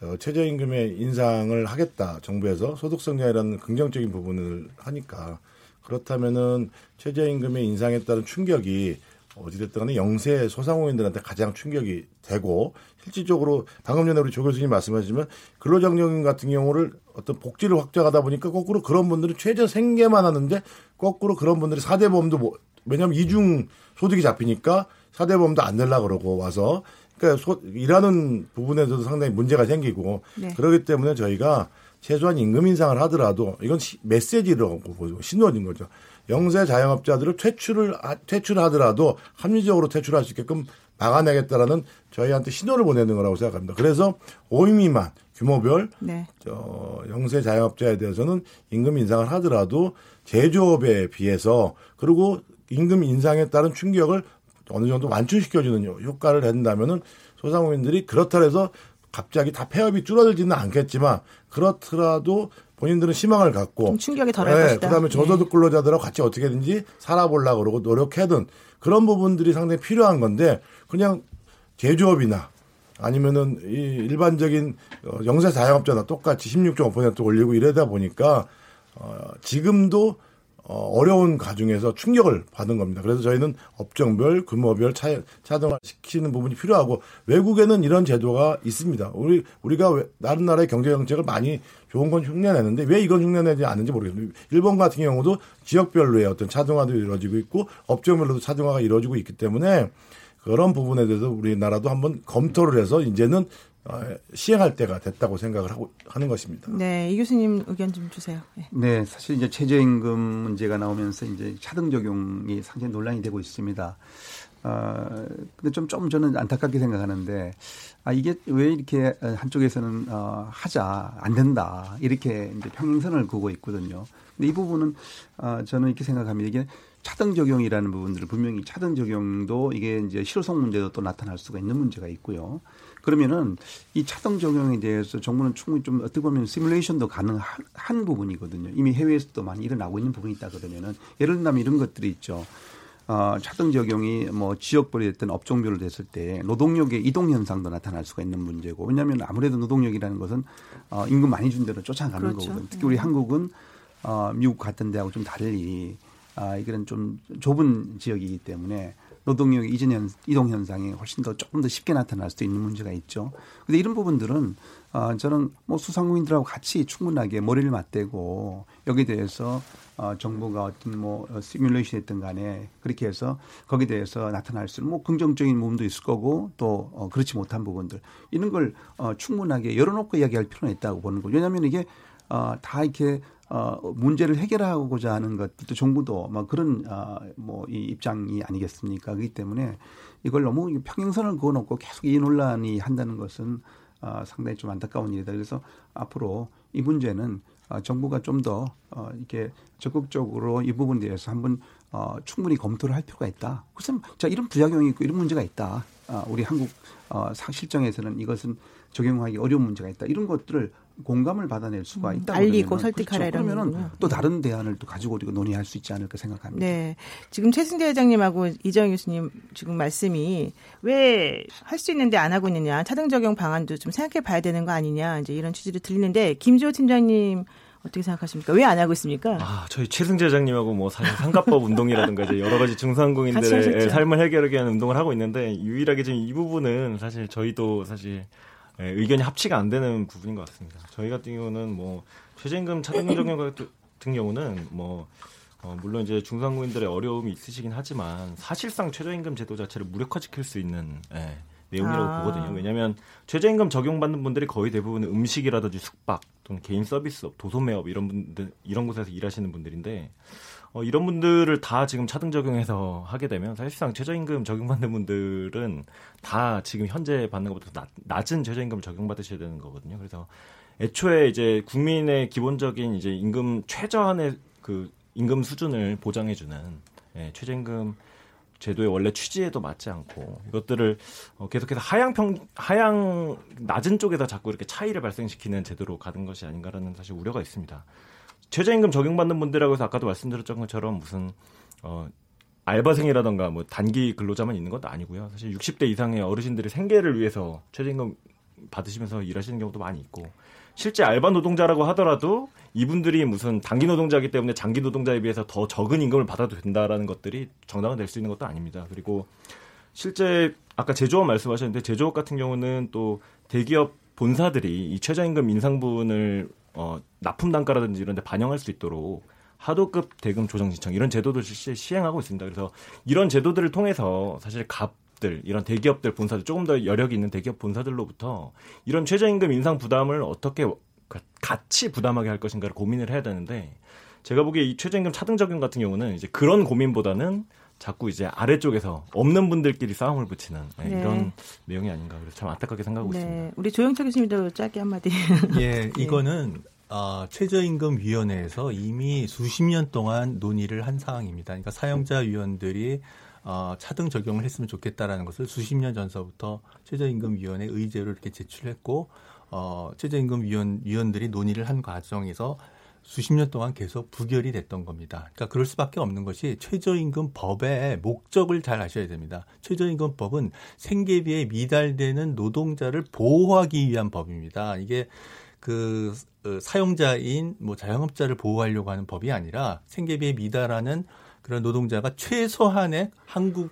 C: 어, 최저임금의 인상을 하겠다. 정부에서 소득 성장이라는 긍정적인 부분을 하니까. 그렇다면은 최저임금의 인상에 따른 충격이 어찌됐든 간에 영세 소상공인들한테 가장 충격이 되고 실질적으로 방금 전에 우리 조 교수님 말씀하시지만 근로장려금 같은 경우를 어떤 복지를 확장하다 보니까 거꾸로 그런 분들은 최저 생계만 하는데 거꾸로 그런 분들이 사대보험도 뭐 왜냐하면 이중 소득이 잡히니까 사대보험도 안 낼라 그러고 와서 그러니까 소, 일하는 부분에서도 상당히 문제가 생기고 네. 그렇기 때문에 저희가 최소한 임금 인상을 하더라도 이건 시, 메시지라고 보고 신호인 거죠. 영세 자영업자들을 퇴출을 퇴출하더라도 합리적으로 퇴출할 수 있게끔 막아내겠다라는 저희한테 신호를 보내는 거라고 생각합니다. 그래서 5인 미만 규모별 네. 저 영세 자영업자에 대해서는 임금 인상을 하더라도 제조업에 비해서 그리고 임금 인상에 따른 충격을 어느 정도 완충시켜주는 효과를 낸다면은 소상공인들이 그렇다 해서 갑자기 다 폐업이 줄어들지는 않겠지만 그렇더라도 본인들은 희망을 갖고
B: 충격이 덜할 네, 것이다.
C: 그다음에 저소득 네. 근로자들하고 같이 어떻게든지 살아보려고 그러고 노력해든 그런 부분들이 상당히 필요한 건데 그냥 제조업이나 아니면은 이 일반적인 어, 영세 자영업자나 똑같이 16.5% 올리고 이러다 보니까 어 지금도 어, 어려운 가중에서 충격을 받은 겁니다. 그래서 저희는 업종별, 규모별 차, 차등화 시키는 부분이 필요하고 외국에는 이런 제도가 있습니다. 우리 우리가 다른 나라의 경제 정책을 많이 좋은 건 흉내내는데 왜 이건 흉내내지 않는지 모르겠습니다. 일본 같은 경우도 지역별로의 어떤 차등화도 이루어지고 있고 업종별로도 차등화가 이루어지고 있기 때문에 그런 부분에 대해서 우리나라도 한번 검토를 해서 이제는 어, 시행할 때가 됐다고 생각을 하고 하는 것입니다.
B: 네, 이 교수님 의견 좀 주세요.
E: 네. 네, 사실 이제 최저임금 문제가 나오면서 이제 차등 적용이 상당히 논란이 되고 있습니다. 어, 근데 좀, 좀 저는 안타깝게 생각하는데, 아, 이게 왜 이렇게 한쪽에서는, 어, 하자, 안 된다, 이렇게 이제 평행선을 그고 있거든요. 근데 이 부분은, 어, 저는 이렇게 생각합니다. 이게 차등 적용이라는 부분들을 분명히 차등 적용도 이게 이제 실효성 문제도 또 나타날 수가 있는 문제가 있고요. 그러면은 이 차등 적용에 대해서 정부는 충분히 좀 어떻게 보면 시뮬레이션도 가능한 부분이거든요. 이미 해외에서도 많이 일어나고 있는 부분이 있다 그러면은 예를 들면 이런 것들이 있죠. 어, 차등 적용이 뭐 지역별이 됐든 업종별로 됐을 때 노동력의 이동 현상도 나타날 수가 있는 문제고 왜냐하면 아무래도 노동력이라는 것은 어, 임금 많이 준 대로 쫓아가는 그렇죠. 거거든요. 특히 우리 네. 한국은 어, 미국 같은 데하고 좀 달리 아, 이거는 좀 좁은 지역이기 때문에 노동력 이전 현, 이동 현상이 훨씬 더 조금 더 쉽게 나타날 수도 있는 문제가 있죠. 근데 이런 부분들은 어, 저는 뭐 수상공인들하고 같이 충분하게 머리를 맞대고 여기에 대해서 어, 정부가 어떤 뭐 시뮬레이션 했던 간에 그렇게 해서 거기에 대해서 나타날 수 있는 뭐 긍정적인 부분도 있을 거고 또 어, 그렇지 못한 부분들 이런 걸 어, 충분하게 열어놓고 이야기할 필요는 있다고 보는 거죠. 왜냐하면 이게 어, 다 이렇게 어, 문제를 해결하고자 하는 것도 정부도 뭐 그런 어, 뭐이 입장이 아니겠습니까? 그렇기 때문에 이걸 너무 평행선을 그어놓고 계속 이 논란이 한다는 것은 어, 상당히 좀 안타까운 일이다. 그래서 앞으로 이 문제는 어, 정부가 좀 더 어, 이렇게 적극적으로 이 부분에 대해서 한번 어, 충분히 검토를 할 필요가 있다. 그래서 자 이런 부작용이 있고 이런 문제가 있다. 어, 우리 한국 어, 실정에서는 이것은 적용하기 어려운 문제가 있다. 이런 것들을 공감을 받아낼 수가 음, 있다.
B: 알리고 설득하라
E: 그렇죠. 그러면은 또 다른 대안을 또 가지고 우리가 논의할 수 있지 않을까 생각합니다.
B: 네. 지금 최승대 회장님하고 이정 교수님 지금 말씀이 왜 할 수 있는데 안 하고 있느냐 차등 적용 방안도 좀 생각해 봐야 되는 거 아니냐 이제 이런 취지로 들리는데 김지호 팀장님 어떻게 생각하십니까? 왜 안 하고 있습니까?
F: 아, 저희 최승재 장님하고 뭐 사실 상가법 운동이라든가 이제 여러 가지 중산공인들의 삶을 해결하기 위한 운동을 하고 있는데 유일하게 지금 이 부분은 사실 저희도 사실 예, 의견이 합치가 안 되는 부분인 것 같습니다. 저희 같은 경우는 뭐 최저임금 차등 적용 같은 경우는 뭐 어, 물론 이제 중산국인들의 어려움이 있으시긴 하지만 사실상 최저임금 제도 자체를 무력화시킬 수 있는 예, 내용이라고 아. 보거든요. 왜냐하면 최저임금 적용받는 분들이 거의 대부분 음식이라든지 숙박 또는 개인 서비스업, 도소매업 이런 분들 이런 곳에서 일하시는 분들인데 어, 이런 분들을 다 지금 차등 적용해서 하게 되면 사실상 최저임금 적용받는 분들은 다 지금 현재 받는 것보다 낮, 낮은 최저임금을 적용받으셔야 되는 거거든요. 그래서 애초에 이제 국민의 기본적인 이제 임금 최저한의 그 임금 수준을 보장해주는 예, 최저임금 제도의 원래 취지에도 맞지 않고 이것들을 어, 계속해서 하향 평 하향 낮은 쪽에다 자꾸 이렇게 차이를 발생시키는 제도로 가는 것이 아닌가라는 사실 우려가 있습니다. 최저임금 적용받는 분들이라고 해서 아까도 말씀드렸던 것처럼 무슨 어 알바생이라던가 뭐 단기 근로자만 있는 것도 아니고요. 사실 60대 이상의 어르신들이 생계를 위해서 최저임금 받으시면서 일하시는 경우도 많이 있고 실제 알바 노동자라고 하더라도 이분들이 무슨 단기 노동자이기 때문에 장기 노동자에 비해서 더 적은 임금을 받아도 된다라는 것들이 정당화 될수 있는 것도 아닙니다. 그리고 실제 아까 제조업 말씀하셨는데 제조업 같은 경우는 또 대기업 본사들이 이 최저임금 인상분을 어, 납품 단가라든지 이런 데 반영할 수 있도록 하도급 대금 조정 신청 이런 제도도 실시 시행하고 있습니다. 그래서 이런 제도들을 통해서 사실 갑들 이런 대기업들 본사들 조금 더 여력이 있는 대기업 본사들로부터 이런 최저임금 인상 부담을 어떻게 같이 부담하게 할 것인가를 고민을 해야 되는데 제가 보기에 이 최저임금 차등 적용 같은 경우는 이제 그런 고민보다는 자꾸 이제 아래쪽에서 없는 분들끼리 싸움을 붙이는 네, 네. 이런 내용이 아닌가 그래서 참 안타깝게 생각하고 네. 있습니다.
B: 우리 조영철 교수님도 짧게 한마디.
D: 예, 이거는 어, 최저임금위원회에서 이미 수십 년 동안 논의를 한 사항입니다. 그러니까 사용자 위원들이 어, 차등 적용을 했으면 좋겠다라는 것을 수십 년 전서부터 최저임금위원회 의제로 이렇게 제출했고 어, 최저임금위원 위원들이 논의를 한 과정에서 수십 년 동안 계속 부결이 됐던 겁니다. 그러니까 그럴 수밖에 없는 것이 최저임금 법의 목적을 잘 아셔야 됩니다. 최저임금 법은 생계비에 미달되는 노동자를 보호하기 위한 법입니다. 이게 그 어, 사용자인 뭐 자영업자를 보호하려고 하는 법이 아니라 생계비에 미달하는 그런 노동자가 최소한의 한국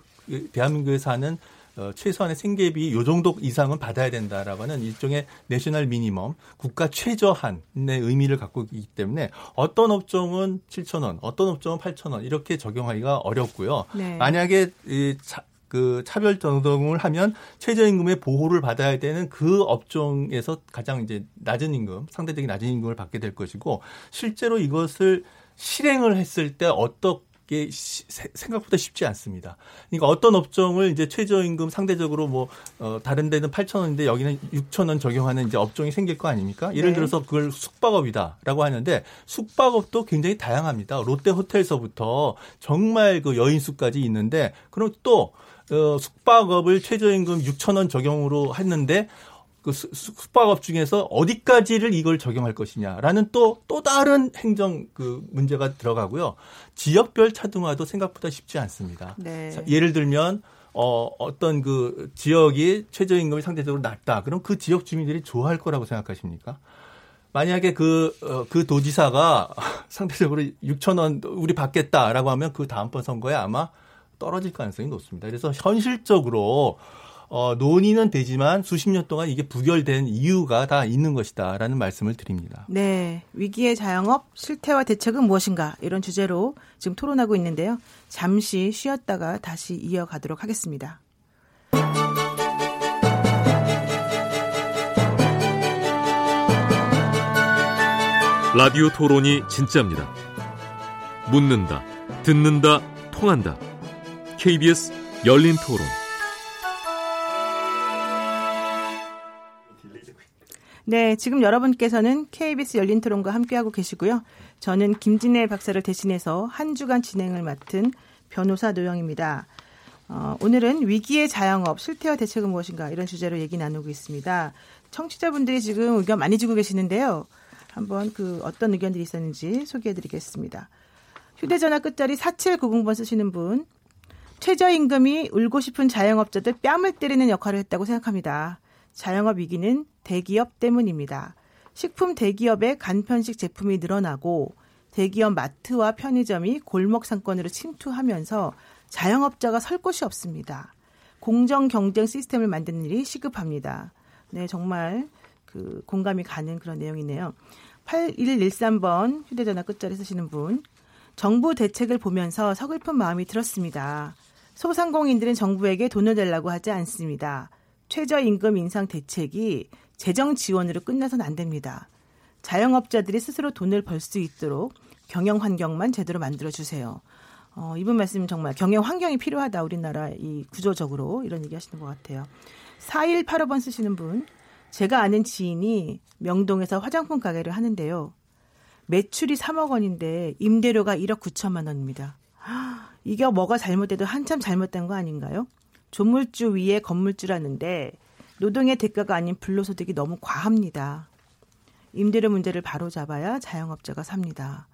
D: 대한민국에 사는 어, 최소한의 생계비 요 정도 이상은 받아야 된다라고 하는 일종의 내셔널 미니멈 국가 최저한의 의미를 갖고 있기 때문에 어떤 업종은 7천 원, 어떤 업종은 8천 원 이렇게 적용하기가 어렵고요. 네. 만약에 이 차, 그 차별 정동을 하면 최저임금의 보호를 받아야 되는 그 업종에서 가장 이제 낮은 임금, 상대적인 낮은 임금을 받게 될 것이고 실제로 이것을 실행을 했을 때 어떻게 게 생각보다 쉽지 않습니다. 그러니까 어떤 업종을 이제 최저임금 상대적으로 뭐 어, 다른 데는 8천 원인데 여기는 6천 원 적용하는 이제 업종이 생길 거 아닙니까? 예를 네. 들어서 그걸 숙박업이다라고 하는데 숙박업도 굉장히 다양합니다. 롯데 호텔서부터 정말 그 여인수까지 있는데 그럼 또 어, 숙박업을 최저임금 6천 원 적용으로 했는데 그 숙박업 중에서 어디까지를 이걸 적용할 것이냐라는 또또 다른 행정 그 문제가 들어가고요. 지역별 차등화도 생각보다 쉽지 않습니다. 네. 예를 들면 어, 어떤 그 지역이 최저임금이 상대적으로 낮다. 그럼 그 지역 주민들이 좋아할 거라고 생각하십니까? 만약에 그, 어, 그 도지사가 상대적으로 6천 원 우리 받겠다라고 하면 그 다음번 선거에 아마 떨어질 가능성이 높습니다. 그래서 현실적으로 어, 논의는 되지만 수십 년 동안 이게 부결된 이유가 다 있는 것이다라는 말씀을 드립니다.
B: 네. 위기의 자영업 실태와 대책은 무엇인가 이런 주제로 지금 토론하고 있는데요. 잠시 쉬었다가 다시 이어가도록 하겠습니다.
G: 라디오 토론이 진짜입니다. 묻는다, 듣는다, 통한다. KBS 열린 토론.
B: 네, 지금 여러분께서는 KBS 열린 토론과 함께하고 계시고요. 저는 김진애 박사를 대신해서 한 주간 진행을 맡은 변호사 노영입니다. 어, 오늘은 위기의 자영업 실태와 대책은 무엇인가 이런 주제로 얘기 나누고 있습니다. 청취자분들이 지금 의견 많이 주고 계시는데요. 한번 그 어떤 의견들이 있었는지 소개해 드리겠습니다. 휴대전화 끝자리 4790번 쓰시는 분. 최저임금이 울고 싶은 자영업자들 뺨을 때리는 역할을 했다고 생각합니다. 자영업 위기는 대기업 때문입니다. 식품 대기업의 간편식 제품이 늘어나고 대기업 마트와 편의점이 골목 상권으로 침투하면서 자영업자가 설 곳이 없습니다. 공정 경쟁 시스템을 만드는 일이 시급합니다. 네, 정말 그 공감이 가는 그런 내용이네요. 8113번 휴대전화 끝자리 쓰시는 분. 정부 대책을 보면서 서글픈 마음이 들었습니다. 소상공인들은 정부에게 돈을 달라고 하지 않습니다. 최저임금 인상 대책이 재정 지원으로 끝나선 안 됩니다. 자영업자들이 스스로 돈을 벌 수 있도록 경영 환경만 제대로 만들어 주세요. 어, 이분 말씀 정말 경영 환경이 필요하다 우리나라 이 구조적으로 이런 얘기 하시는 것 같아요. 4185번 쓰시는 분 제가 아는 지인이 명동에서 화장품 가게를 하는데요. 매출이 3억 원인데 임대료가 1억 9천만 원입니다. 이게 뭐가 잘못돼도 한참 잘못된 거 아닌가요? 조물주 위에 건물주라는데 노동의 대가가 아닌 불로소득이 너무 과합니다. 임대료 문제를 바로 잡아야 자영업자가 삽니다.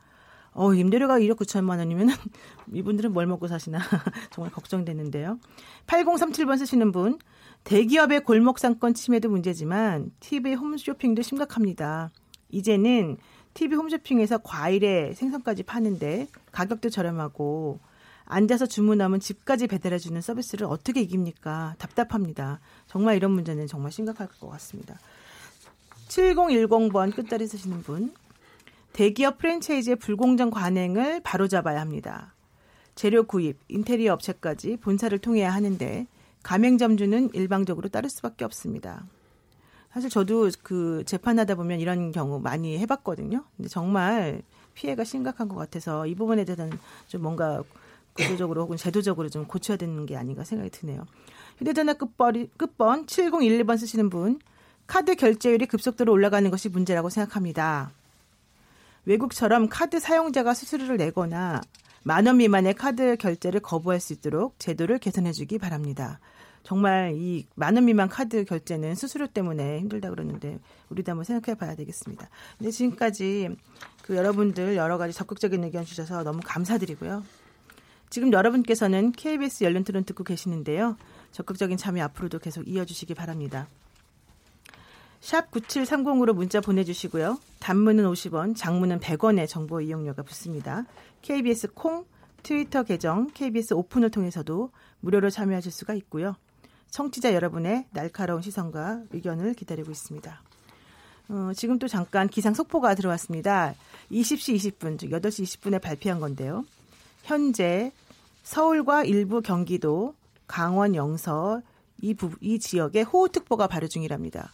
B: 어, 임대료가 1억 9천만 원이면 이분들은 뭘 먹고 사시나 정말 걱정되는데요. 8037번 쓰시는 분 대기업의 골목 상권 침해도 문제지만 TV 홈쇼핑도 심각합니다. 이제는 TV 홈쇼핑에서 과일에 생선까지 파는데 가격도 저렴하고 앉아서 주문하면 집까지 배달해주는 서비스를 어떻게 이깁니까? 답답합니다. 정말 이런 문제는 정말 심각할 것 같습니다. 7010번 끝자리 쓰시는 분. 대기업 프랜차이즈의 불공정 관행을 바로잡아야 합니다. 재료 구입, 인테리어 업체까지 본사를 통해야 하는데 가맹점주는 일방적으로 따를 수밖에 없습니다. 사실 저도 그 재판하다 보면 이런 경우 많이 해봤거든요. 근데 정말 피해가 심각한 것 같아서 이 부분에 대해서는 좀 뭔가 구조적으로 혹은 제도적으로 좀 고쳐야 되는 게 아닌가 생각이 드네요. 휴대전화 끝번이, 끝번 7011번 쓰시는 분 카드 결제율이 급속도로 올라가는 것이 문제라고 생각합니다. 외국처럼 카드 사용자가 수수료를 내거나 만 원 미만의 카드 결제를 거부할 수 있도록 제도를 개선해 주기 바랍니다. 정말 이 만 원 미만 카드 결제는 수수료 때문에 힘들다 그러는데 우리도 한번 생각해 봐야 되겠습니다. 근데 지금까지 그 여러분들 여러 가지 적극적인 의견 주셔서 너무 감사드리고요. 지금 여러분께서는 KBS 열린 토론 듣고 계시는데요. 적극적인 참여 앞으로도 계속 이어주시기 바랍니다. 샵 9730으로 문자 보내주시고요. 단문은 50원, 장문은 100원의 정보 이용료가 붙습니다. KBS 콩, 트위터 계정, KBS 오픈을 통해서도 무료로 참여하실 수가 있고요. 청취자 여러분의 날카로운 시선과 의견을 기다리고 있습니다. 어, 지금 또 잠깐 기상 속보가 들어왔습니다. 20시 20분, 즉 8시 20분에 발표한 건데요. 현재 서울과 일부 경기도, 강원 영서 이, 부, 이 지역에 호우특보가 발효 중이랍니다.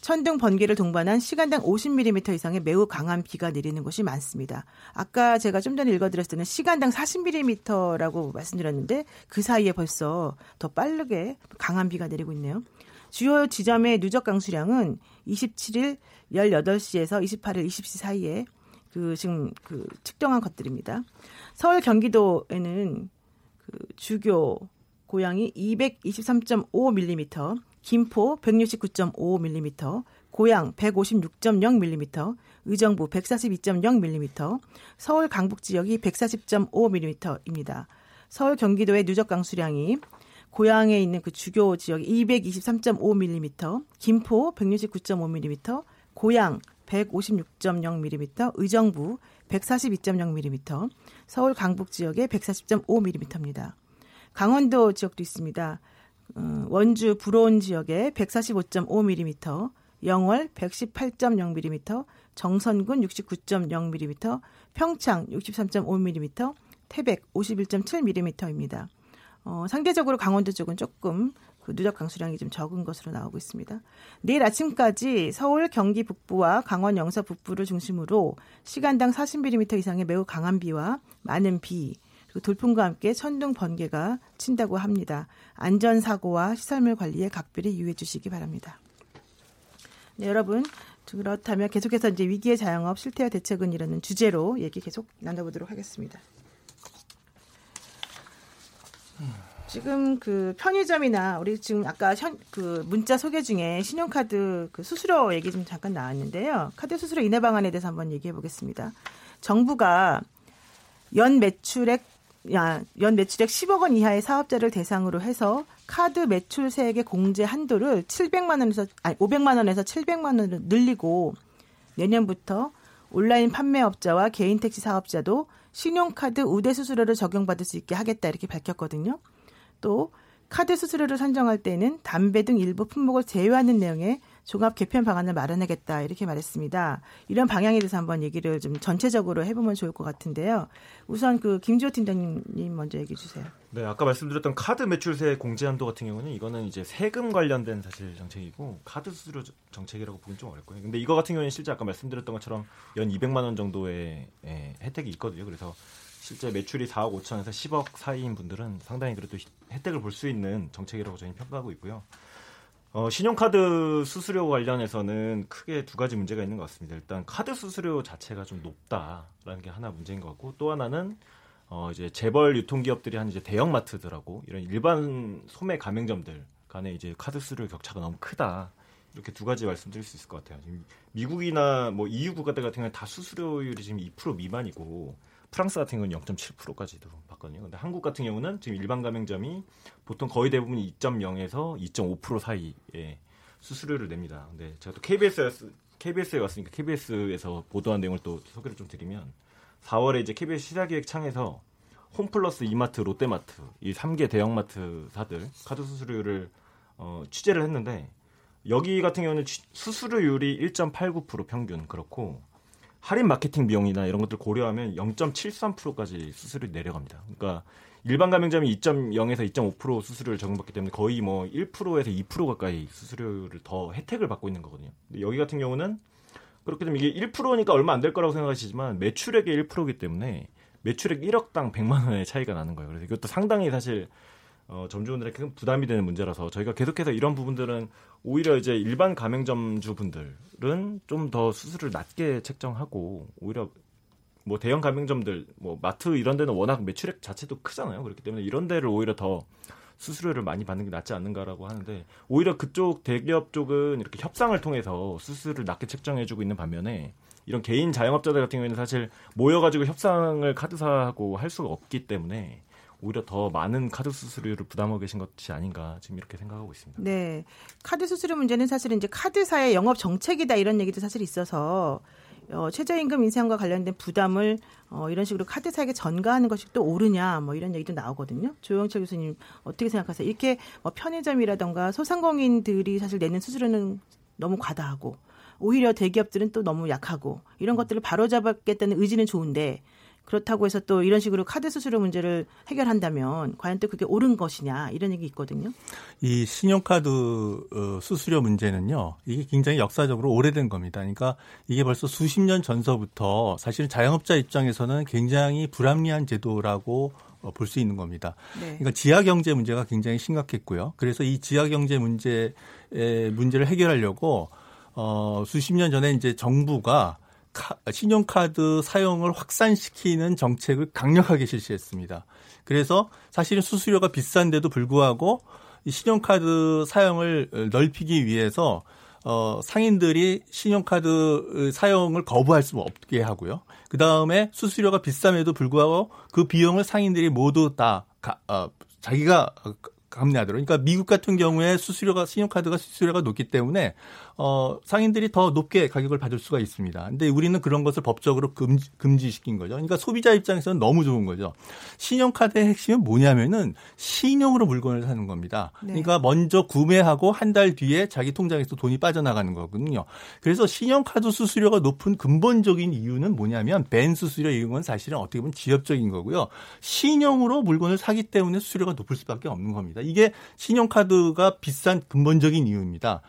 B: 천둥 번개를 동반한 시간당 50mm 이상의 매우 강한 비가 내리는 곳이 많습니다. 아까 제가 좀 전에 읽어드렸을 때는 시간당 40mm라고 말씀드렸는데 그 사이에 벌써 더 빠르게 강한 비가 내리고 있네요. 주요 지점의 누적 강수량은 27일 18시에서 28일 20시 사이에 그 지금 그 측정한 것들입니다. 서울 경기도에는 그 주교 고양이 223.5mm, 김포 169.5mm, 고양 156.0mm, 의정부 142.0mm, 서울 강북 지역이 140.5mm입니다. 서울 경기도의 누적 강수량이 고양에 있는 그 주교 지역이 223.5mm, 김포 169.5mm, 고양 156.0mm, 의정부 142.0mm, 서울 강북 지역에 140.5mm입니다. 강원도 지역도 있습니다. 어, 원주 불온 지역에 145.5mm, 영월 118.0mm, 정선군 69.0mm, 평창 63.5mm, 태백 51.7mm입니다. 어, 상대적으로 강원도 쪽은 조금 그 누적 강수량이 좀 적은 것으로 나오고 있습니다. 내일 아침까지 서울, 경기 북부와 강원 영서 북부를 중심으로 시간당 40mm 이상의 매우 강한 비와 많은 비, 그리고 돌풍과 함께 천둥 번개가 친다고 합니다. 안전사고와 시설물 관리에 각별히 유의해 주시기 바랍니다. 네, 여러분 그렇다면 계속해서 이제 위기의 자영업 실태와 대책은 이라는 주제로 얘기 계속 나눠보도록 하겠습니다. 지금 그 편의점이나 우리 지금 아까 현, 그 문자 소개 중에 신용카드 그 수수료 얘기 좀 잠깐 나왔는데요. 카드 수수료 인하 방안에 대해서 한번 얘기해 보겠습니다. 정부가 연 매출액 야, 연 매출액 10억 원 이하의 사업자를 대상으로 해서 카드 매출세액의 공제 한도를 700만 원에서 아니 500만 원에서 700만 원으로 늘리고 내년부터 온라인 판매업자와 개인 택시 사업자도 신용카드 우대 수수료를 적용받을 수 있게 하겠다 이렇게 밝혔거든요. 또 카드 수수료를 산정할 때는 담배 등 일부 품목을 제외하는 내용의 종합 개편 방안을 마련하겠다 이렇게 말했습니다. 이런 방향에 대해서 한번 얘기를 좀 전체적으로 해보면 좋을 것 같은데요. 우선 그 김주호 팀장님 먼저 얘기해 주세요.
F: 네, 아까 말씀드렸던 카드 매출세 공제 한도 같은 경우는 이거는 이제 세금 관련된 사실 정책이고 카드 수수료 정책이라고 보긴 좀 어렵고요. 근데 이거 같은 경우는 실제 아까 말씀드렸던 것처럼 연 200만 원 정도의 예, 혜택이 있거든요. 그래서 실제 매출이 4억 5천에서 10억 사이인 분들은 상당히 그래도 혜택을 볼 수 있는 정책이라고 저희는 평가하고 있고요. 어, 신용카드 수수료 관련해서는 크게 두 가지 문제가 있는 것 같습니다. 일단 카드 수수료 자체가 좀 높다라는 게 하나 문제인 것 같고 또 하나는 어, 이제 재벌 유통기업들이 한 이제 대형마트들하고 이런 일반 소매 가맹점들 간에 이제 카드 수수료 격차가 너무 크다. 이렇게 두 가지 말씀드릴 수 있을 것 같아요. 지금 미국이나 뭐 EU 국가들 같은 경우는 다 수수료율이 지금 2% 미만이고 프랑스 같은 경우는 0.7%까지도 봤거든요. 근데 한국 같은 경우는 지금 일반 가맹점이 보통 거의 대부분 2.0에서 2.5% 사이에 수수료를 냅니다. 근데 제가 또 KBS에, KBS에 왔으니까 KBS에서 보도한 내용을 또 소개를 좀 드리면 4월에 이제 KBS 시사기획 창에서 홈플러스 이마트, 롯데마트 이 3개 대형마트사들 카드 수수료를 어, 취재를 했는데 여기 같은 경우는 수수료율이 1.89% 평균 그렇고 할인 마케팅 비용이나 이런 것들 고려하면 0.73%까지 수수료를 내려갑니다. 그러니까 일반 가맹점이 2.0에서 2.5% 수수료를 적용받기 때문에 거의 뭐 1%에서 2% 가까이 수수료를 더 혜택을 받고 있는 거거든요. 근데 여기 같은 경우는 그렇게 되면 이게 1%니까 얼마 안 될 거라고 생각하시지만 매출액의 1%이기 때문에 매출액 1억당 100만 원의 차이가 나는 거예요. 그래서 이것도 상당히 사실 어, 점주분들에게 큰 부담이 되는 문제라서 저희가 계속해서 이런 부분들은 오히려 이제 일반 가맹점주 분들은 좀 더 수수료를 낮게 책정하고 오히려 뭐 대형 가맹점들 뭐 마트 이런 데는 워낙 매출액 자체도 크잖아요. 그렇기 때문에 이런 데를 오히려 더 수수료를 많이 받는 게 낫지 않는가라고 하는데 오히려 그쪽 대기업 쪽은 이렇게 협상을 통해서 수수료를 낮게 책정해주고 있는 반면에 이런 개인 자영업자들 같은 경우에는 사실 모여가지고 협상을 카드사하고 할 수가 없기 때문에 오히려 더 많은 카드 수수료를 부담하고 계신 것이 아닌가 지금 이렇게 생각하고 있습니다.
B: 네. 카드 수수료 문제는 사실은 이제 카드사의 영업 정책이다 이런 얘기도 사실 있어서 어, 최저임금 인상과 관련된 부담을 어, 이런 식으로 카드사에게 전가하는 것이 또 옳으냐 뭐 이런 얘기도 나오거든요. 조영철 교수님 어떻게 생각하세요? 이렇게 뭐 편의점이라던가 소상공인들이 사실 내는 수수료는 너무 과다하고 오히려 대기업들은 또 너무 약하고 이런 것들을 바로잡았겠다는 의지는 좋은데 그렇다고 해서 또 이런 식으로 카드 수수료 문제를 해결한다면 과연 또 그게 옳은 것이냐 이런 얘기 있거든요.
D: 이 신용카드 어, 수수료 문제는요. 이게 굉장히 역사적으로 오래된 겁니다. 그러니까 이게 벌써 수십 년 전서부터 사실 자영업자 입장에서는 굉장히 불합리한 제도라고 어, 볼수 있는 겁니다. 네. 그러니까 지하 경제 문제가 굉장히 심각했고요. 그래서 이 지하 경제 문제 문제를 해결하려고 어 수십 년 전에 이제 정부가 신용카드 사용을 확산시키는 정책을 강력하게 실시했습니다. 그래서 사실은 수수료가 비싼데도 불구하고 이 신용카드 사용을 넓히기 위해서 어, 상인들이 신용카드 사용을 거부할 수 없게 하고요. 그 다음에 수수료가 비쌈에도 불구하고 그 비용을 상인들이 모두 다 가, 어, 자기가 감내하도록. 그러니까 미국 같은 경우에 수수료가 신용카드가 수수료가 높기 때문에 어 상인들이 더 높게 가격을 받을 수가 있습니다. 근데 우리는 그런 것을 법적으로 금지, 금지시킨 거죠. 그러니까 소비자 입장에서는 너무 좋은 거죠. 신용카드의 핵심은 뭐냐면은 신용으로 물건을 사는 겁니다. 네. 그러니까 먼저 구매하고 한 달 뒤에 자기 통장에서 돈이 빠져나가는 거거든요. 그래서 신용카드 수수료가 높은 근본적인 이유는 뭐냐면 벤 수수료 이런 건 사실은 어떻게 보면 지엽적인 거고요. 신용으로 물건을 사기 때문에 수수료가 높을 수밖에 없는 겁니다. 겁니다. 이게 신용카드가 비싼 근본적인 이유입니다.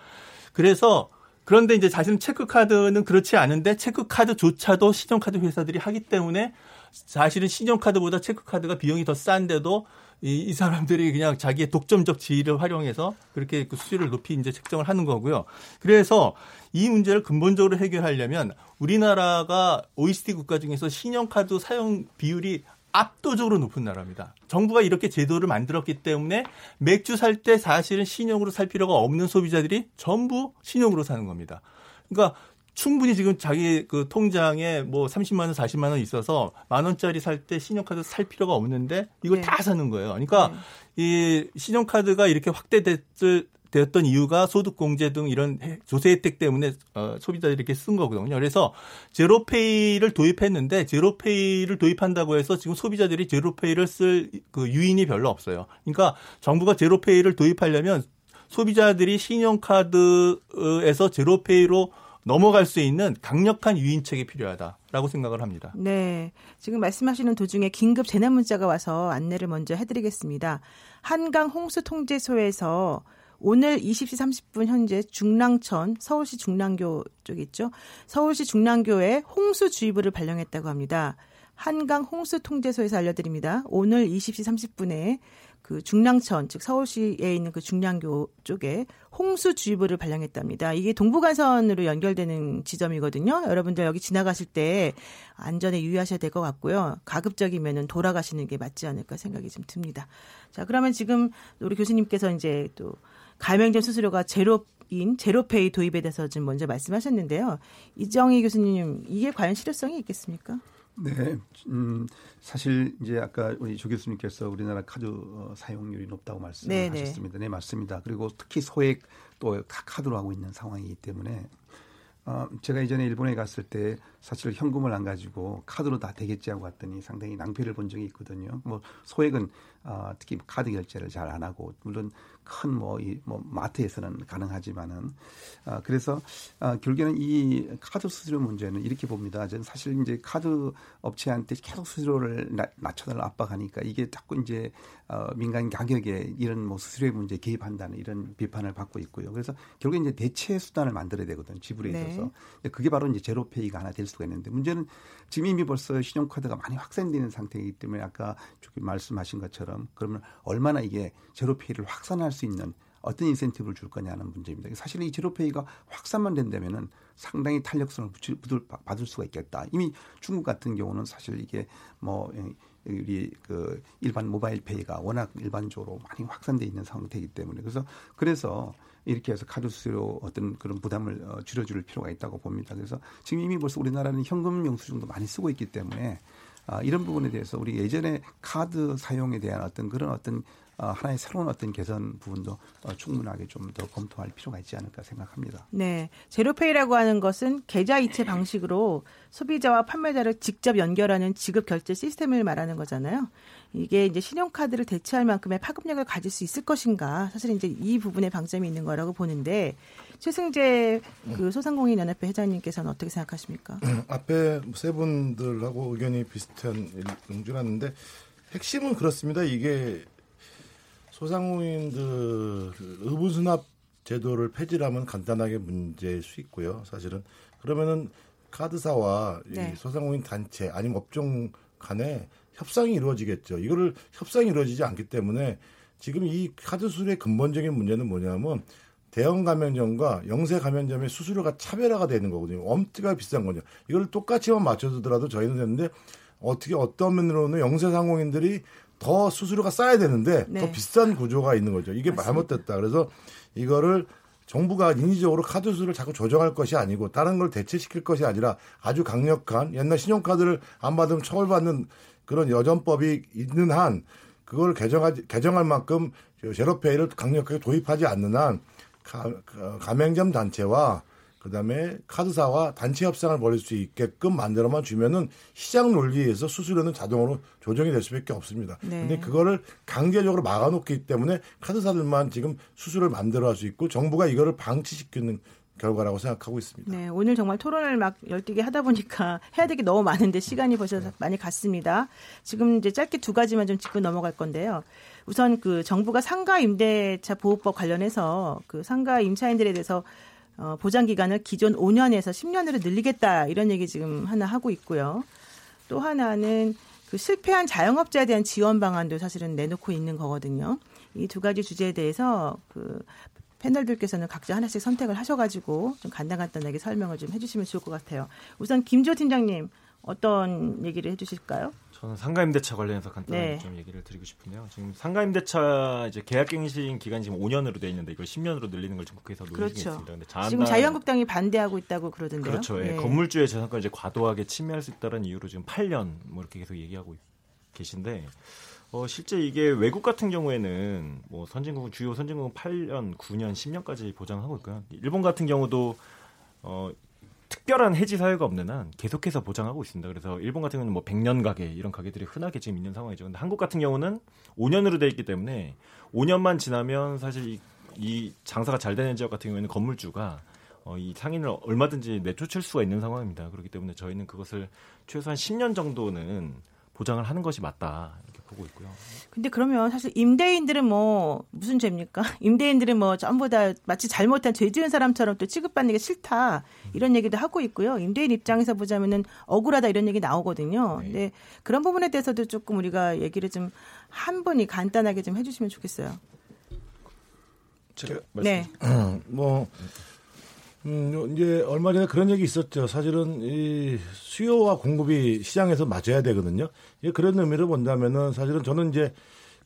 D: 그래서 그런데 이제 사실은 체크카드는 그렇지 않은데 체크카드조차도 신용카드 회사들이 하기 때문에 사실은 신용카드보다 체크카드가 비용이 더 싼데도 이, 이 사람들이 그냥 자기의 독점적 지위를 활용해서 그렇게 그 수수료를 높이 이제 책정을 하는 거고요. 그래서 이 문제를 근본적으로 해결하려면 우리나라가 OECD 국가 중에서 신용카드 사용 비율이 압도적으로 높은 나라입니다. 정부가 이렇게 제도를 만들었기 때문에 맥주 살 때 사실은 신용으로 살 필요가 없는 소비자들이 전부 신용으로 사는 겁니다. 그러니까 충분히 지금 자기 그 통장에 뭐 30만 원, 40만 원 있어서 만 원짜리 살 때 신용카드 살 필요가 없는데 이걸 네. 다 사는 거예요. 그러니까 네. 이 신용카드가 이렇게 확대됐을 되었던 이유가 소득 공제 등 이런 조세 혜택 때문에 어, 소비자들이 이렇게 쓴 거거든요. 그래서 제로페이를 도입했는데 제로페이를 도입한다고 해서 지금 소비자들이 제로페이를 쓸 그 유인이 별로 없어요. 그러니까 정부가 제로페이를 도입하려면 소비자들이 신용카드에서 제로페이로 넘어갈 수 있는 강력한 유인책이 필요하다라고 생각을 합니다.
B: 네. 지금 말씀하시는 도중에 긴급 재난 문자가 와서 안내를 먼저 해드리겠습니다. 한강 홍수 통제소에서 오늘 20시 30분 현재 중랑천 서울시 중랑교 쪽 있죠. 서울시 중랑교에 홍수주의보를 발령했다고 합니다. 한강 홍수 통제소에서 알려드립니다. 오늘 20시 30분에 그 중랑천 즉 서울시에 있는 그 중랑교 쪽에 홍수주의보를 발령했답니다. 이게 동부간선으로 연결되는 지점이거든요. 여러분들 여기 지나가실 때 안전에 유의하셔야 될 것 같고요. 가급적이면은 돌아가시는 게 맞지 않을까 생각이 좀 듭니다. 자, 그러면 지금 우리 교수님께서 이제 또 가맹점 수수료가 제로 인 제로페이 도입에 대해서 좀 먼저 말씀하셨는데요. 이정희 교수님, 이게 과연 실효성이 있겠습니까?
E: 네, 음, 사실 이제 아까 우리 조 교수님께서 우리나라 카드 어, 사용률이 높다고 말씀하셨습니다. 네, 네, 맞습니다. 그리고 특히 소액 또 다 카드로 하고 있는 상황이기 때문에 어, 제가 이전에 일본에 갔을 때 사실 현금을 안 가지고 카드로 다 되겠지 하고 갔더니 상당히 낭패를 본 적이 있거든요. 뭐 소액은 어, 특히 카드 결제를 잘 안 하고 물론 큰뭐이뭐 마트에서는 가능하지만은 아, 그래서 아, 결국에는 이 카드 수수료 문제는 이렇게 봅니다. 저는 사실 이제 카드 업체한테 계속 수수료를 낮춰달라 압박하니까 이게 자꾸 이제 어, 민간 가격에 이런 뭐 수수료 문제 개입한다는 이런 비판을 받고 있고요. 그래서 결국에 이제 대체 수단을 만들어야 되거든 지불에 네. 있어서 그게 바로 이제 제로페이가 하나 될 수가 있는데 문제는 지금 이미 벌써 신용카드가 많이 확산되는 상태이기 때문에 아까 말씀하신 것처럼 그러면 얼마나 이게 제로페이를 확산할 수 있는 어떤 인센티브를 줄 거냐는 문제입니다. 사실 이 제로페이가 확산만 된다면은 상당히 탄력성을 받을 수가 있겠다. 이미 중국 같은 경우는 사실 이게 뭐 우리 그 일반 모바일 페이가 워낙 일반적으로 많이 확산돼 있는 상태이기 때문에 그래서 그래서 이렇게 해서 카드 수수료 어떤 그런 부담을 어, 줄여줄 필요가 있다고 봅니다. 그래서 지금 이미 벌써 우리나라는 현금 영수증도 많이 쓰고 있기 때문에 아, 이런 부분에 대해서 우리 예전에 카드 사용에 대한 어떤 그런 어떤 어, 하나의 새로운 어떤 개선 부분도 어, 충분하게 좀 더 검토할 필요가 있지 않을까 생각합니다.
B: 네. 제로페이라고 하는 것은 계좌 이체 방식으로 소비자와 판매자를 직접 연결하는 지급 결제 시스템을 말하는 거잖아요. 이게 이제 신용카드를 대체할 만큼의 파급력을 가질 수 있을 것인가. 사실 이제 이 부분에 방점이 있는 거라고 보는데 최승재 그 소상공인 연합회 회장님께서는 어떻게 생각하십니까?
C: 앞에 세 분들하고 의견이 비슷한 용주났는데 핵심은 그렇습니다. 이게 소상공인들 의무수납 제도를 폐지하면 간단하게 문제일 수 있고요. 사실은 그러면은 카드사와 네. 이 소상공인 단체 아니면 업종 간에 협상이 이루어지겠죠. 이거를 협상이 이루어지지 않기 때문에 지금 이 카드 수수료의 근본적인 문제는 뭐냐면 대형 가맹점과 영세 가맹점의 수수료가 차별화가 되는 거거든요. 엄티가 비싼 거죠. 이걸 똑같이만 맞춰주더라도 저희는 되는데 어떻게 어떤 면으로는 영세 상공인들이 더 수수료가 쌓여야 되는데 네. 더 비싼 구조가 있는 거죠. 이게 맞습니다. 잘못됐다. 그래서 이거를 정부가 인위적으로 카드 수를 자꾸 조정할 것이 아니고 다른 걸 대체시킬 것이 아니라 아주 강력한 옛날 신용카드를 안 받으면 처벌받는 그런 여전법이 있는 한 그걸 개정하지 개정할 만큼 제로페이를 강력하게 도입하지 않는 한 가, 가맹점 단체와 그다음에 카드사와 단체 협상을 벌일 수 있게끔 만들어만 주면은 시장 논리에서 수수료는 자동으로 조정이 될 수밖에 없습니다. 네. 근데 그거를 강제적으로 막아놓기 때문에 카드사들만 지금 수수료를 만들어 할 수 있고 정부가 이거를 방치시키는 결과라고 생각하고 있습니다.
B: 네, 오늘 정말 토론을 막 열띠게 하다 보니까 해야 될 게 너무 많은데 시간이 벌써 네. 많이 갔습니다. 지금 이제 짧게 두 가지만 좀 짚고 넘어갈 건데요. 우선 그 정부가 상가 임대차 보호법 관련해서 그 상가 임차인들에 대해서 어, 보장 기간을 기존 5년에서 10년으로 늘리겠다 이런 얘기 지금 하나 하고 있고요. 또 하나는 그 실패한 자영업자에 대한 지원 방안도 사실은 내놓고 있는 거거든요. 이 두 가지 주제에 대해서 그 패널들께서는 각자 하나씩 선택을 하셔가지고 좀 간단간단하게 설명을 좀 해주시면 좋을 것 같아요. 우선 김조 팀장님 어떤 얘기를 해주실까요?
F: 저는 상가임대차 관련해서 간단히 네. 좀 얘기를 드리고 싶은데요. 지금 상가임대차 이제 계약갱신 기간이 지금 5년으로 돼 있는데 이걸 10년으로 늘리는 걸 지금 국회에서 논의 그렇죠. 중에 있습니다.
B: 자한당, 지금 자유한국당이 반대하고 있다고 그러던데요.
F: 그렇죠. 예. 네. 건물주의 재산권 이제 과도하게 침해할 수 있다는 이유로 지금 8년 뭐 이렇게 계속 얘기하고 계신데 어, 실제 이게 외국 같은 경우에는 뭐 선진국은 주요 선진국은 8년, 9년, 10년까지 보장하고 있고요. 일본 같은 경우도 어 특별한 해지 사유가 없는 한 계속해서 보장하고 있습니다. 그래서 일본 같은 경우는 뭐 100년 가게 이런 가게들이 흔하게 지금 있는 상황이죠. 근데 한국 같은 경우는 5년으로 돼 있기 때문에 5년만 지나면 사실 이, 이 장사가 잘 되는 지역 같은 경우에는 건물주가 어, 이 상인을 얼마든지 내쫓을 수가 있는 상황입니다. 그렇기 때문에 저희는 그것을 최소한 10년 정도는 보장을 하는 것이 맞다. 보고 있고요.
B: 근데 그러면 사실 임대인들은 뭐 무슨 죄입니까? 임대인들은 뭐 전부 다 마치 잘못한 죄 지은 사람처럼 또 취급받는 게 싫다 이런 얘기도 하고 있고요. 임대인 입장에서 보자면은 억울하다 이런 얘기 나오거든요. 네. 근데 그런 부분에 대해서도 조금 우리가 얘기를 좀 한 분이 간단하게 좀 해주시면 좋겠어요.
C: 제가 네. 뭐 음, 이제 얼마 전에 그런 얘기 있었죠. 사실은 이 수요와 공급이 시장에서 맞아야 되거든요. 예, 그런 의미로 본다면은 사실은 저는 이제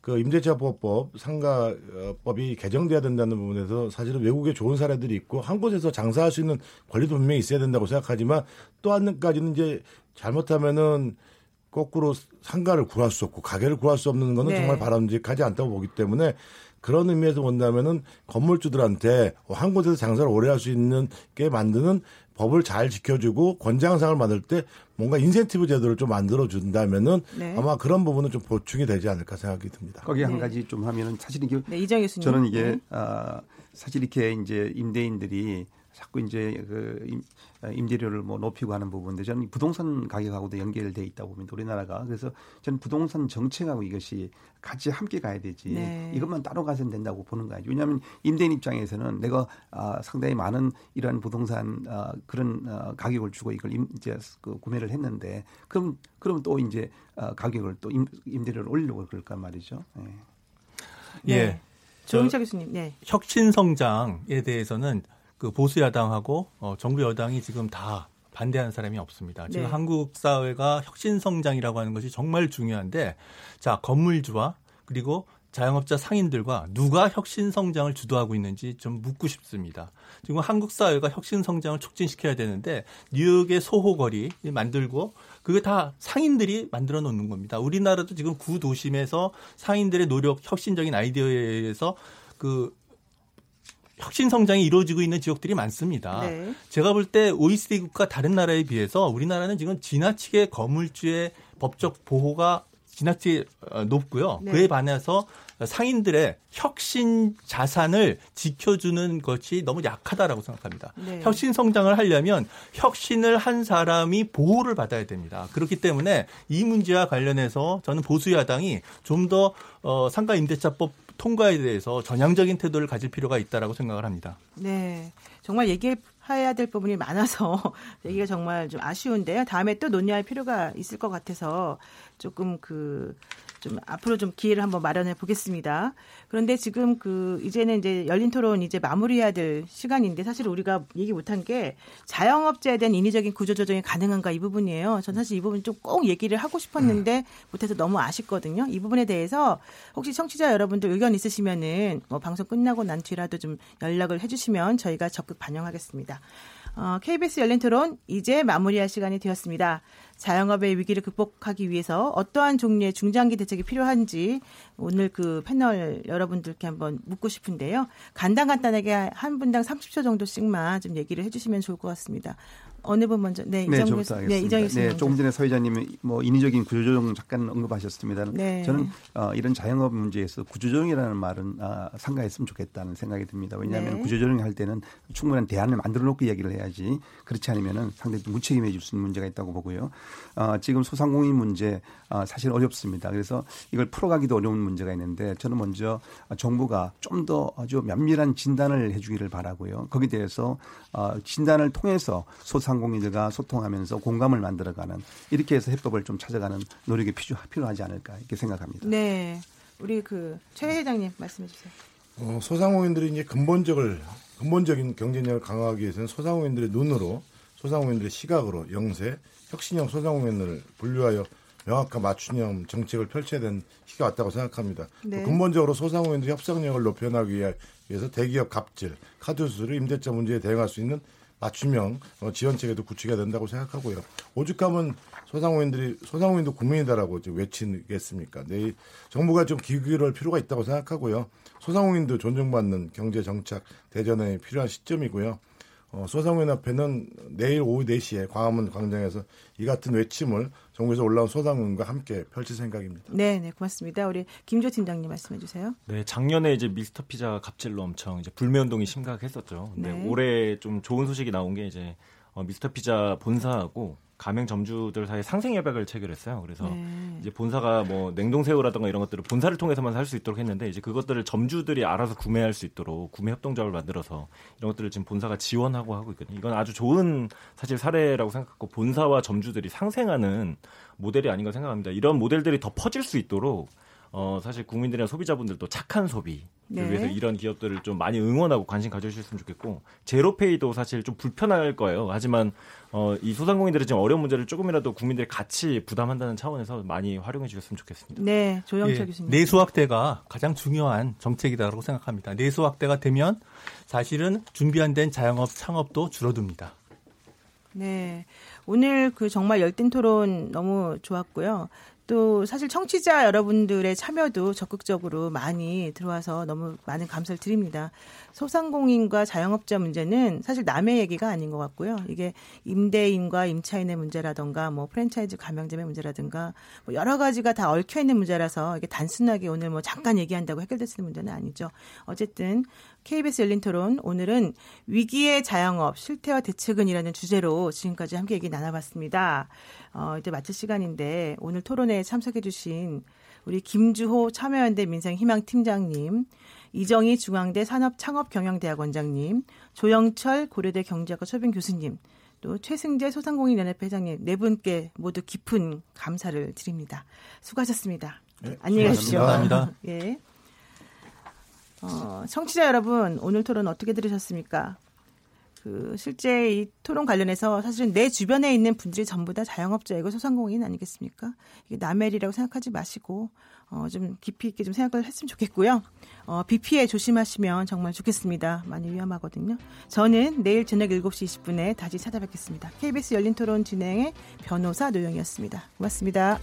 C: 그 임대차 보호법 상가법이 개정돼야 된다는 부분에서 사실은 외국에 좋은 사례들이 있고 한 곳에서 장사할 수 있는 권리도 분명히 있어야 된다고 생각하지만 또 한가지는 이제 잘못하면은 거꾸로 상가를 구할 수 없고 가게를 구할 수 없는 거는 네. 정말 바람직하지 않다고 보기 때문에 그런 의미에서 본다면은 건물주들한테 한 곳에서 장사를 오래 할 수 있는 게 만드는 법을 잘 지켜주고 권장상을 만들 때 뭔가 인센티브 제도를 좀 만들어 준다면은 네. 아마 그런 부분은 좀 보충이 되지 않을까 생각이 듭니다.
E: 거기 한 네. 가지 좀 하면은 사실 이게
B: 네, 이정 교수님.
E: 저는 이게 네. 아, 사실 이렇게 이제 임대인들이 자꾸 이제 그 임대료를 뭐 높이고 하는 부분인데 저는 부동산 가격하고도 연결돼 있다고 봅니다. 우리나라가. 그래서 저는 부동산 정책하고 이것이 같이 함께 가야 되지. 네. 이것만 따로 가서는 된다고 보는 거예요. 왜냐하면 임대인 입장에서는 내가 아, 상당히 많은 이러한 부동산 아, 그런 아, 가격을 주고 이걸 임, 이제 그 구매를 했는데 그럼 그럼 또 이제 아, 가격을 또 임, 임대료를 올리려고 그럴까 말이죠. 네.
B: 예. 네. 조인철 교수님, 네.
D: 혁신 성장에 대해서는 그 보수 야당하고 어, 정부 여당이 지금 다 반대하는 사람이 없습니다. 지금 네. 한국 사회가 혁신 성장이라고 하는 것이 정말 중요한데 자 건물주와 그리고 자영업자 상인들과 누가 혁신 성장을 주도하고 있는지 좀 묻고 싶습니다. 지금 한국 사회가 혁신 성장을 촉진시켜야 되는데 뉴욕의 소호거리 만들고 그게 다 상인들이 만들어 놓는 겁니다. 우리나라도 지금 구도심에서 상인들의 노력, 혁신적인 아이디어에 의해서 그 혁신 성장이 이루어지고 있는 지역들이 많습니다. 네. 제가 볼 때 OECD 국가 다른 나라에 비해서 우리나라는 지금 지나치게 건물주의 법적 보호가 지나치게 어, 높고요. 네. 그에 반해서 상인들의 혁신 자산을 지켜주는 것이 너무 약하다라고 생각합니다. 네. 혁신 성장을 하려면 혁신을 한 사람이 보호를 받아야 됩니다. 그렇기 때문에 이 문제와 관련해서 저는 보수 야당이 좀더 어, 상가 임대차법 통과에 대해서 전향적인 태도를 가질 필요가 있다라고 생각을 합니다.
B: 네. 정말 얘기해야 될 부분이 많아서 얘기가 정말 좀 아쉬운데요. 다음에 또 논의할 필요가 있을 것 같아서 조금 그 좀 앞으로 좀 기회를 한번 마련해 보겠습니다. 그런데 지금 그 이제는 이제 열린 토론 이제 마무리해야 될 시간인데 사실 우리가 얘기 못한 게 자영업자에 대한 인위적인 구조 조정이 가능한가 이 부분이에요. 전 사실 이 부분 좀 꼭 얘기를 하고 싶었는데 못해서 너무 아쉽거든요. 이 부분에 대해서 혹시 청취자 여러분들 의견 있으시면은 뭐 방송 끝나고 난 뒤라도 좀 연락을 해주시면 저희가 적극 반영하겠습니다. 어, KBS 열린 토론 이제 마무리할 시간이 되었습니다. 자영업의 위기를 극복하기 위해서 어떠한 종류의 중장기 대책이 필요한지 오늘 그 패널 여러분들께 한번 묻고 싶은데요. 간단간단하게 한 분당 30초 정도씩만 좀 얘기를 해주시면 좋을 것 같습니다. 어느 분 먼저? 네,
E: 네, 이정 교수. 네, 이정 교수. 네, 조금 전에 서 회장님이 뭐 인위적인 구조조정 잠깐 언급하셨습니다. 네. 저는 어, 이런 자영업 문제에서 구조조정이라는 말은 아, 상가했으면 좋겠다는 생각이 듭니다. 왜냐하면 네. 구조조정 할 때는 충분한 대안을 만들어 놓고 이야기를 해야지 그렇지 않으면은 상당히 무책임해질 수 있는 문제가 있다고 보고요. 어, 지금 소상공인 문제 어, 사실 어렵습니다. 그래서 이걸 풀어가기도 어려운 문제가 있는데 저는 먼저 정부가 좀 더 아주 면밀한 진단을 해주기를 바라고요. 거기에 대해서 어, 진단을 통해서 소상 소상공인들과 소통하면서 공감을 만들어가는 이렇게 해서 해법을 좀 찾아가는 노력이 필요, 필요하지 않을까 이렇게 생각합니다.
B: 네, 우리 그 최 회장님 말씀해 주세요.
C: 어, 소상공인들이 이제 근본적을 근본적인 경쟁력을 강화하기 위해서는 소상공인들의 눈으로 소상공인들의 시각으로 영세 혁신형 소상공인을 분류하여 명확한 맞춤형 정책을 펼쳐야 되는 시기가 왔다고 생각합니다. 네. 근본적으로 소상공인들의 협상력을 높여나가기 위해서 대기업 갑질, 카드 수수료, 임대차 문제에 대응할 수 있는 맞춤형 어, 지원책에도 구축해야 된다고 생각하고요. 오죽하면 소상공인들이 소상공인도 국민이다라고 외치겠습니까? 네, 정부가 좀 기울일 필요가 있다고 생각하고요. 소상공인도 존중받는 경제 정착 대전에 필요한 시점이고요. 어, 소상공인협회는 내일 오후 4시에 광화문 광장에서 이 같은 외침을 정부에서 올라온 소상공인과 함께 펼칠 생각입니다.
B: 네, 네, 고맙습니다. 우리 김조 팀장님 말씀해 주세요.
F: 네, 작년에 이제 미스터 피자 갑질로 엄청 이제 불매 운동이 심각했었죠. 근데 네. 올해 좀 좋은 소식이 나온 게 이제 어, 미스터 피자 본사하고 가맹 점주들 사이에 상생 협약을 체결했어요. 그래서 네. 이제 본사가 뭐 냉동 새우라든가 이런 것들을 본사를 통해서만 살 수 있도록 했는데 이제 그것들을 점주들이 알아서 구매할 수 있도록 구매 협동조합을 만들어서 이런 것들을 지금 본사가 지원하고 하고 있거든요. 이건 아주 좋은 사실 사례라고 생각하고 본사와 점주들이 상생하는 모델이 아닌가 생각합니다. 이런 모델들이 더 퍼질 수 있도록 어, 사실 국민들이나 소비자분들도 착한 소비 네. 위해서 이런 기업들을 좀 많이 응원하고 관심 가져주셨으면 좋겠고 제로페이도 사실 좀 불편할 거예요. 하지만 어, 이 소상공인들의 지금 어려운 문제를 조금이라도 국민들이 같이 부담한다는 차원에서 많이 활용해 주셨으면 좋겠습니다.
B: 네, 조영철 예, 교수님.
D: 내수 확대가 가장 중요한 정책이다라고 생각합니다. 내수 확대가 되면 사실은 준비 안 된 자영업 창업도 줄어듭니다.
B: 네. 오늘 그 정말 열띤 토론 너무 좋았고요. 또 사실 청취자 여러분들의 참여도 적극적으로 많이 들어와서 너무 많은 감사를 드립니다. 소상공인과 자영업자 문제는 사실 남의 얘기가 아닌 것 같고요. 이게 임대인과 임차인의 문제라든가 뭐 프랜차이즈 가맹점의 문제라든가 뭐 여러 가지가 다 얽혀 있는 문제라서 이게 단순하게 오늘 뭐 잠깐 얘기한다고 해결될 수 있는 문제는 아니죠. 어쨌든 KBS 열린 토론 오늘은 위기의 자영업 실태와 대책은이라는 주제로 지금까지 함께 얘기 나눠봤습니다. 어, 이제 마칠 시간인데 오늘 토론에 참석해주신 우리 김주호 참여연대 민생희망팀장님, 이정희 중앙대 산업창업경영대학원장님, 조영철 고려대 경제학과 초빙 교수님, 또 최승재 소상공인연합회 회장님 네 분께 모두 깊은 감사를 드립니다. 수고하셨습니다. 네, 안녕히 가십시오.
D: 감사합니다.
B: 예. 어, 청취자 여러분, 오늘 토론 어떻게 들으셨습니까? 그 실제 이 토론 관련해서 사실은 내 주변에 있는 분들이 전부 다 자영업자이고 소상공인 아니겠습니까? 이게 남의 일이라고 생각하지 마시고 어, 좀 깊이 있게 좀 생각을 했으면 좋겠고요. 어, 비 피해 조심하시면 정말 좋겠습니다. 많이 위험하거든요. 저는 내일 저녁 7시 20분에 다시 찾아뵙겠습니다. KBS 열린 토론 진행의 변호사 노영이었습니다. 고맙습니다.